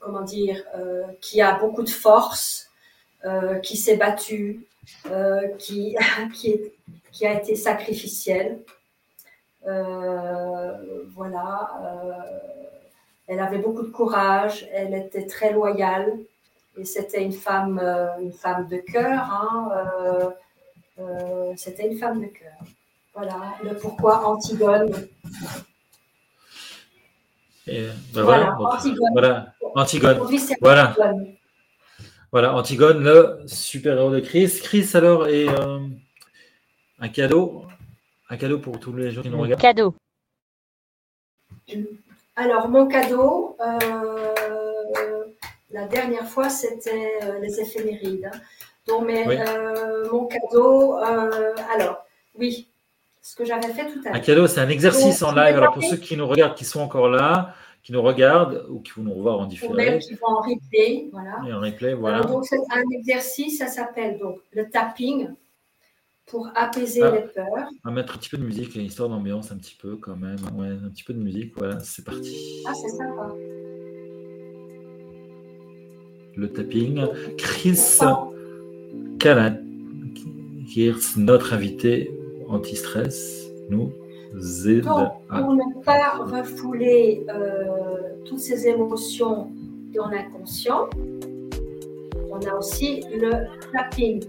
comment dire, qui a beaucoup de force, qui s'est battue, qui, qui, qui, a été sacrificielle. voilà. Elle avait beaucoup de courage, elle était très loyale et c'était une femme, une femme de cœur. Hein, c'était une femme de cœur. Voilà le pourquoi Antigone. Et, ben voilà, Antigone. Voilà, Antigone. Voilà. Voilà, Antigone, le super-héros de Chris. Chris, alors, et euh, un cadeau Un cadeau pour tous les gens qui nous regardent Cadeau. Alors, mon cadeau, euh, la dernière fois, c'était euh, les éphémérides. Hein. Donc, mais, mon cadeau, alors, oui, ce que j'avais fait tout à l'heure. Un cadeau, c'est un exercice en live. Alors, pour ceux qui nous regardent, qui sont encore là, qui nous regardent ou qui vont nous revoir en différé. Ou même qui vont en replay. Voilà. Et en replay, voilà. donc, c'est un exercice, ça s'appelle donc le tapping pour apaiser ah. les peurs. On va mettre un petit peu de musique, une histoire d'ambiance un petit peu quand même. Ouais, un petit peu de musique, voilà, c'est parti. Ah, c'est sympa. Le tapping. Chris qui est notre invité anti-stress nous aide Pour ne pas refouler euh, toutes ces émotions dans l'inconscient, on a aussi le tapping.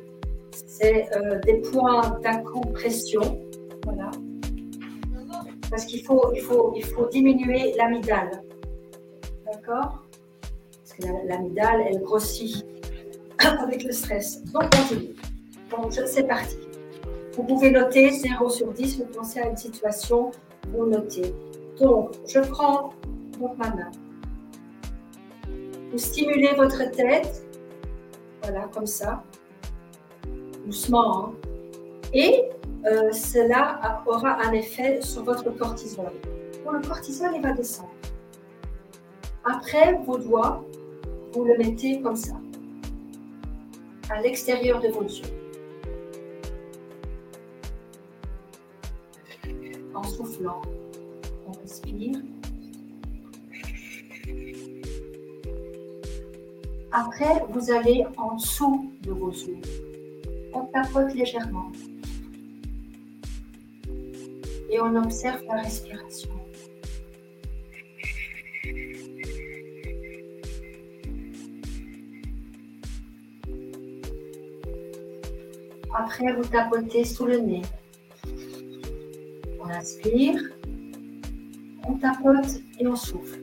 C'est euh, des points d'acompression. Voilà. Parce qu'il faut, il faut, il faut diminuer l'amygdale. D'accord? Parce que l'amygdale, elle grossit avec le stress. Donc, continue. Donc, c'est parti. Vous pouvez noter 0 sur 10, vous pensez à une situation, vous notez. Donc, je prends ma main. Vous stimulez votre tête, voilà, comme ça, doucement. Hein. Et euh, cela aura un effet sur votre cortisol. Le cortisol, il va descendre. Après, vos doigts, vous le mettez comme ça, à l'extérieur de vos yeux. en soufflant. On respire. Après, vous allez en dessous de vos yeux. On tapote légèrement. Et on observe la respiration. Après, vous tapotez sous le nez on inspire, on tapote et on souffle.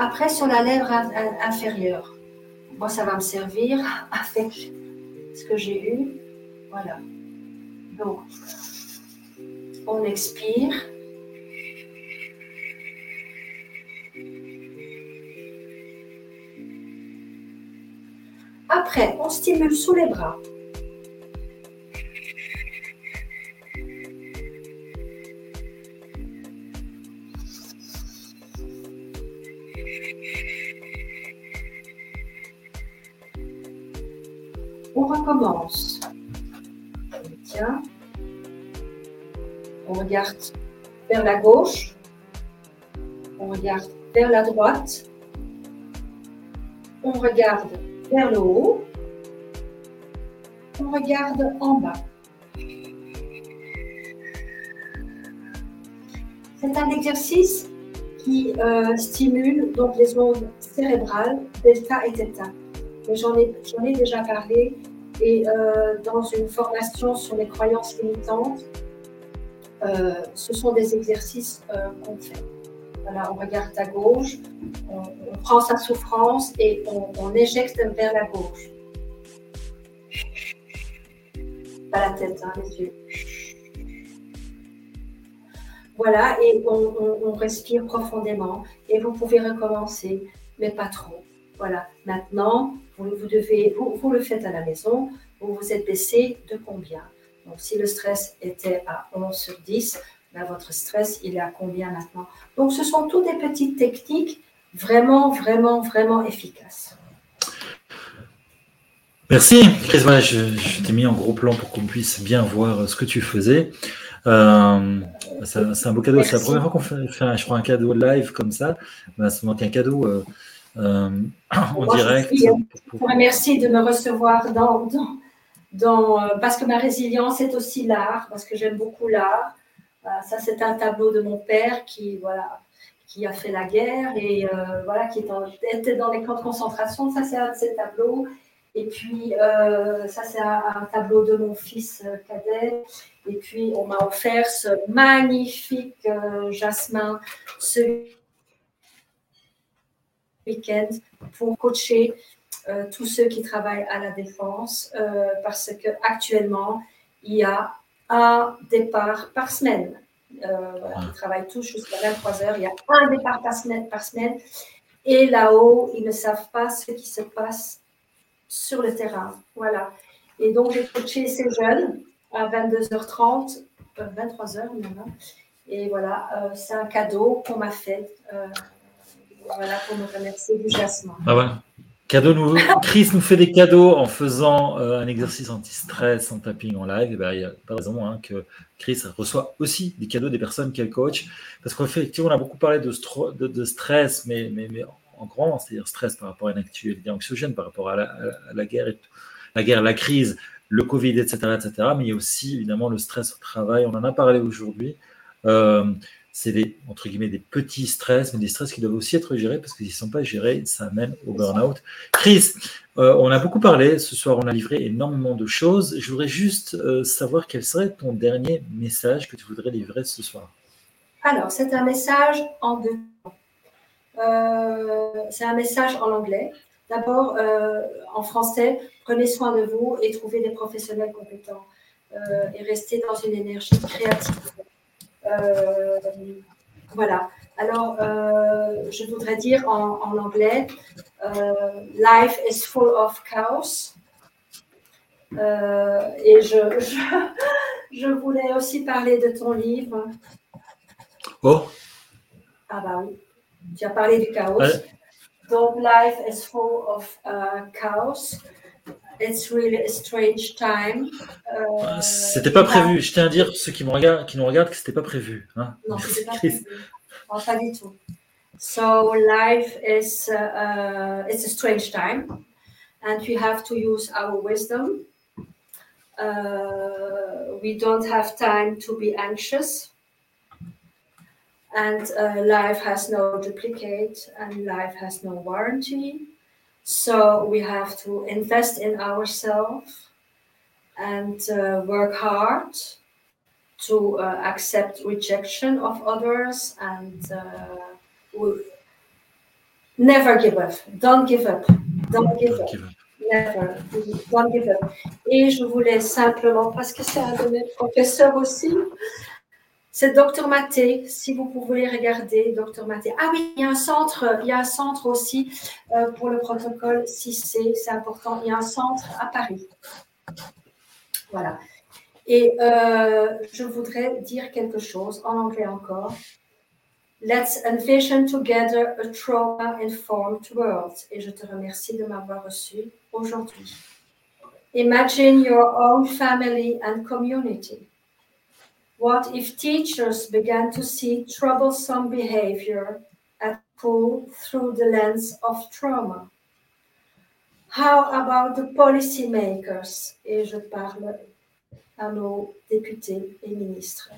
Après, sur la lèvre inférieure, moi, ça va me servir avec ce que j'ai eu. Voilà. Donc, on expire. Après, on stimule sous les bras. Vers la gauche. On regarde vers la droite. On regarde vers le haut. On regarde en bas. C'est un exercice qui euh, stimule les ondes cérébrales delta et theta. J'en ai, ai, déjà parlé et euh, dans une formation sur les croyances limitantes, euh, ce sont des exercices qu'on fait on regarde à gauche, on, prend sa souffrance et on, éjecte vers la gauche. Pas la tête, hein, les yeux. Voilà, et on, respire profondément. Et vous pouvez recommencer. mais pas trop. Voilà. Maintenant, vous, devez, vous, le faites à la maison, vous vous êtes baissé de combien? Donc, si le stress était à 11 sur 10, ben, votre stress, il est à combien maintenant? Donc, ce sont toutes des petites techniques vraiment, vraiment, vraiment efficaces. Merci, Chris. je, t'ai mis en gros plan pour qu'on puisse bien voir ce que tu faisais. Euh, c'est un beau cadeau. C'est la première fois qu'on fait, je crois, un cadeau live comme ça. Ben, ça manque un cadeau euh, euh, en direct. Merci de me recevoir dans, dans, parce que ma résilience est aussi l'art, parce que j'aime beaucoup l'art. ça, c'est un tableau de mon père qui, voilà, qui a fait la guerre et voilà, qui était dans les camps de concentration. Ça, c'est un de ces tableaux. Et puis, ça, c'est un, tableau de mon fils cadet. Et puis, on m'a offert ce magnifique euh, jasmin ce week-end pour coacher euh, tous ceux qui travaillent à la défense euh, parce qu'actuellement, il y a un départ par semaine. voilà, ils travaillent tous jusqu'à 23 heures. Il y a un départ par semaine, par semaine. Et là-haut, ils ne savent pas ce qui se passe sur le terrain. Voilà. Et donc, j'ai coaché ces jeunes à 22h30, 23h euh, maintenant. Et voilà, euh, c'est un cadeau qu'on m'a fait. Euh, voilà, pour me remercier du jasmin. Ah ouais. Cadeau nouveau. Chris nous fait des cadeaux en faisant un exercice anti-stress en tapping en live. Ben, il n'y a pas de raison hein, que Chris reçoit aussi des cadeaux des personnes qu'elle coach. Parce qu'effectivement, on a beaucoup parlé de, de, stress, mais, mais, en grand, c'est-à-dire stress par rapport à une actualité anxiogène, par rapport à la, à la guerre, et la guerre, la crise, le Covid, etc., etc. Mais il y a aussi évidemment le stress au travail. On en a parlé aujourd'hui. Euh, c'est des, petits stress, mais des stress qui doivent aussi être gérés parce qu'ils ne sont pas gérés, ça amène au burn-out. Chris, euh, on a beaucoup parlé, ce soir on a livré énormément de choses. Je voudrais juste euh, savoir quel serait ton dernier message que tu voudrais livrer ce soir. Alors, c'est un message en deux temps. c'est un message en anglais. D'abord, en français, Prenez soin de vous et trouvez des professionnels compétents euh, et restez dans une énergie créative. Euh, voilà. Alors, euh, je voudrais dire en, anglais, Life is full of chaos. et je, je, voulais aussi parler de ton livre. Oh. Ah bah oui, tu as parlé du chaos. Donc, Life is full of chaos. It's really a strange time. Euh, c'était pas prévu. Je tiens à dire ceux qui, me regardent, qui nous regardent que c'était pas prévu. Hein. Non, c'était pas prévu. Non, pas du tout. So life is uh, uh, it's a strange time, and we have to use our wisdom. Uh, we don't have time to be anxious, and uh, life has no duplicate, and life has no warranty. So we have to invest in ourselves and uh, work hard to uh, accept rejection of others and uh, never give up. Don't give up. Don't give up. Never. Don't give up. Et je voulais simplement, parce que c'est un de mes professeurs aussi, C'est Dr Maté, si vous pouvez regarder, Dr Maté. Ah oui, il y a un centre, il y a un centre aussi euh, pour le protocole 6C, c'est important. Il y a un centre à Paris. Voilà. Et euh, je voudrais dire quelque chose en anglais encore. Let's envision together a trauma-informed world. Et je te remercie de m'avoir reçu aujourd'hui. Imagine your own family and community. What if teachers began to see troublesome behavior at school through the lens of trauma? How about the policymakers? Et je parle à nos députés et ministres.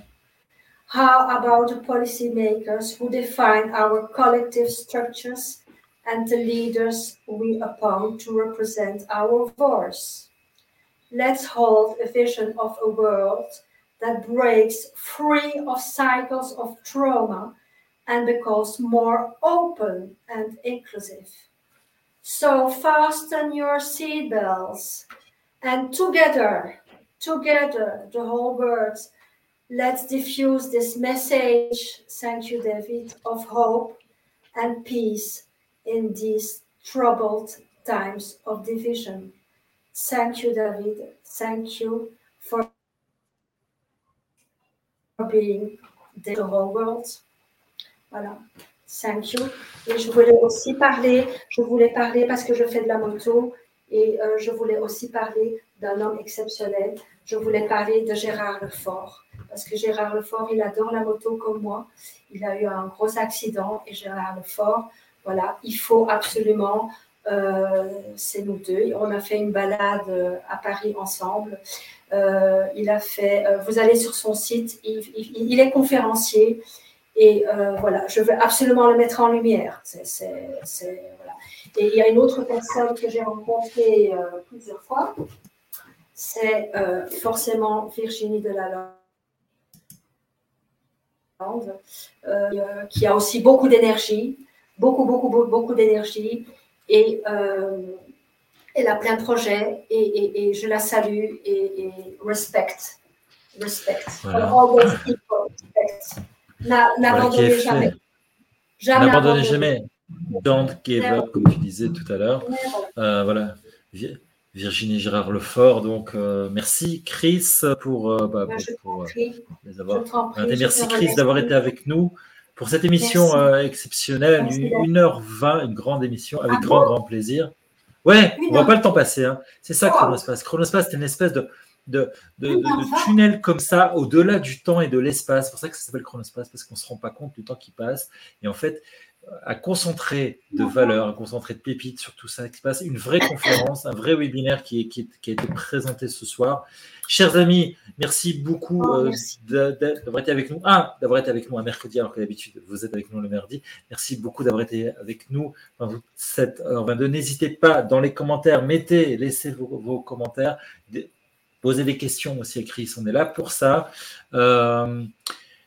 How about the policymakers who define our collective structures and the leaders we appoint to represent our voice? Let's hold a vision of a world that breaks free of cycles of trauma and becomes more open and inclusive. So fasten your seatbelts and together, together, the whole world, let's diffuse this message, thank you, David, of hope and peace in these troubled times of division. Thank you, David. Thank you for being the whole world. Voilà. Thank you. Et je voulais aussi parler, je voulais parler parce que je fais de la moto et euh, je voulais aussi parler d'un homme exceptionnel. Je voulais parler de Gérard Lefort parce que Gérard Lefort, il adore la moto comme moi. Il a eu un gros accident et Gérard Lefort, voilà, il faut absolument, euh, c'est nous deux. On a fait une balade euh, à Paris ensemble. Il a fait, vous allez sur son site, il est conférencier. Et euh, voilà, je veux absolument le mettre en lumière. Et il y a une autre personne que j'ai rencontrée euh, plusieurs fois, c'est euh, forcément Virginie de la Lande, qui a aussi beaucoup d'énergie, beaucoup, beaucoup, beaucoup, beaucoup d'énergie. Et elle a plein de projets et, je la salue et, respect. Respect. N'abandonnez jamais. Jamais. N'abandonnez jamais. Don't give up, comme tu disais tout à l'heure. Euh, voilà. Virginie Gérard Lefort, donc euh, merci Chris pour, euh, bah, pour, les avoir. merci Chris d'avoir été avec nous pour cette émission exceptionnelle, 1h20, une grande émission avec ah grand, grand plaisir. Ouais, on ne voit pas le temps passer. Hein. C'est ça, Chronospace. Chronospace, c'est une espèce de, de, de, tunnels comme ça au-delà du temps et de l'espace. C'est pour ça que ça s'appelle chronospace, parce qu'on ne se rend pas compte du temps qui passe. Et en fait, à concentrer de valeur, à concentrer de pépites sur tout ça qui se passe, une vraie conférence, un vrai webinaire qui, qui, qui, a été présenté ce soir. Chers amis, merci beaucoup oh, euh, d'avoir été avec nous. Ah, d'avoir été avec nous un mercredi, alors que d'habitude vous êtes avec nous le mardi. Merci beaucoup d'avoir été avec nous dans cette heure 22. N'hésitez pas dans les commentaires, mettez, laissez vos, vos commentaires poser des questions aussi à Chris. On est là pour ça. Euh,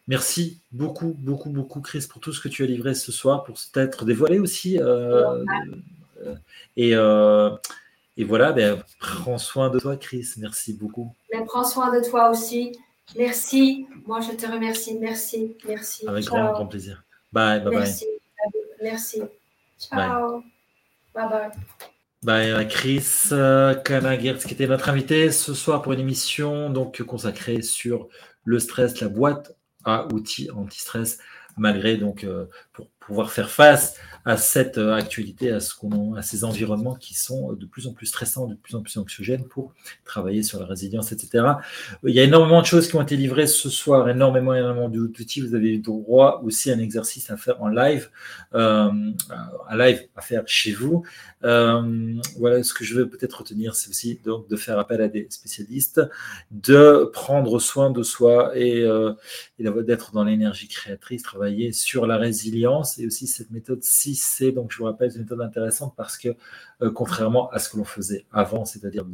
merci beaucoup, beaucoup, beaucoup, Chris, pour tout ce que tu as livré ce soir, pour t'être dévoilé aussi. Euh, euh, et, voilà, ben, prends soin de toi, Chris. Merci beaucoup. Ben, prends soin de toi aussi. Merci. Moi, je te remercie. Merci. Merci. Avec grand, grand plaisir. Bye, bye, Merci. Merci. Ciao. bye. bye. Bah, Chris euh, qui était notre invité ce soir pour une émission donc consacrée sur le stress, la boîte à outils anti-stress, malgré donc euh, pour pouvoir faire face à cette euh, actualité, à, ce qu'on, à ces environnements qui sont de plus en plus stressants, de plus en plus anxiogènes pour travailler sur la résilience, etc. Il y a énormément de choses qui ont été livrées ce soir, énormément, énormément d'outils. Vous avez droit aussi à un exercice à faire en live, euh, un live à faire chez vous. Euh, voilà, ce que je veux peut-être retenir, c'est aussi donc de faire appel à des spécialistes, de prendre soin de soi et, euh, et d'être dans l'énergie créatrice, travailler sur la résilience et aussi cette méthode 6C. Donc, je vous rappelle, c'est une méthode intéressante parce que, euh, contrairement à ce que l'on faisait avant, c'est-à-dire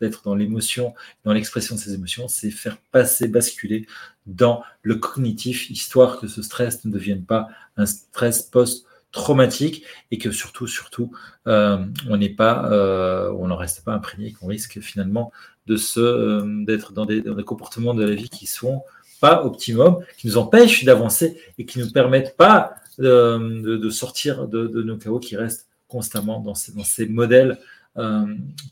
d'être dans l'émotion, dans l'expression de ces émotions, c'est faire passer, basculer dans le cognitif, histoire que ce stress ne devienne pas un stress post traumatique et que surtout, surtout, euh, on n'est pas, euh, on n'en reste pas imprégné, qu'on risque finalement de se, d'être dans des, comportements de la vie qui sont pas optimum, qui nous empêchent d'avancer et qui ne nous permettent pas de, sortir de, nos chaos qui restent constamment dans ces, modèles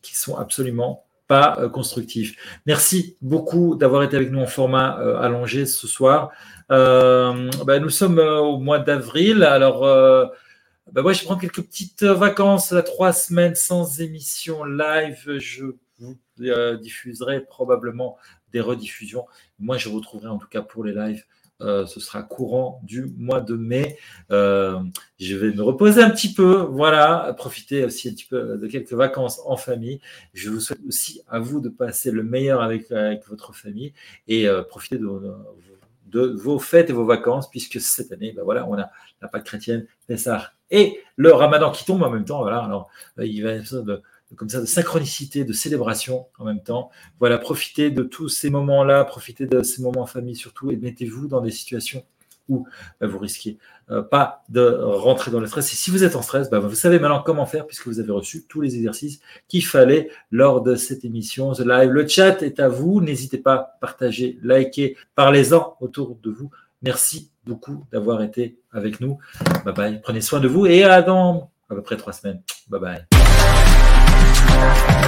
qui sont absolument pas constructifs. Merci beaucoup d'avoir été avec nous en format allongé ce soir. Euh, bah, nous sommes euh, au mois d'avril. Alors, euh, bah, moi, je prends quelques petites vacances, trois semaines sans émission live. Je vous diffuserai probablement des rediffusions. Moi, je vous retrouverai en tout cas pour les lives. Ce sera courant du mois de mai. je vais me reposer un petit peu, voilà, profiter aussi un petit peu de quelques vacances en famille. Je vous souhaite aussi à vous de passer le meilleur avec, votre famille et profiter de, de, de vos fêtes et vos vacances, puisque cette année, ben voilà, on a la Pâque chrétienne, Pessah et le Ramadan qui tombe en même temps. Voilà, alors euh, il va y avoir de, comme ça de synchronicité, de célébration en même temps. Voilà, profitez de tous ces moments-là, profitez de ces moments en famille surtout, et mettez-vous dans des situations où bah, vous risquez euh, pas de rentrer dans le stress. Et si vous êtes en stress, bah, vous savez maintenant comment faire puisque vous avez reçu tous les exercices qu'il fallait lors de cette émission The Live. Le chat est à vous. N'hésitez pas à partager, liker, parlez-en autour de vous. Merci beaucoup d'avoir été avec nous. Bye bye. Prenez soin de vous et à dans à peu près trois semaines. Bye bye. We'll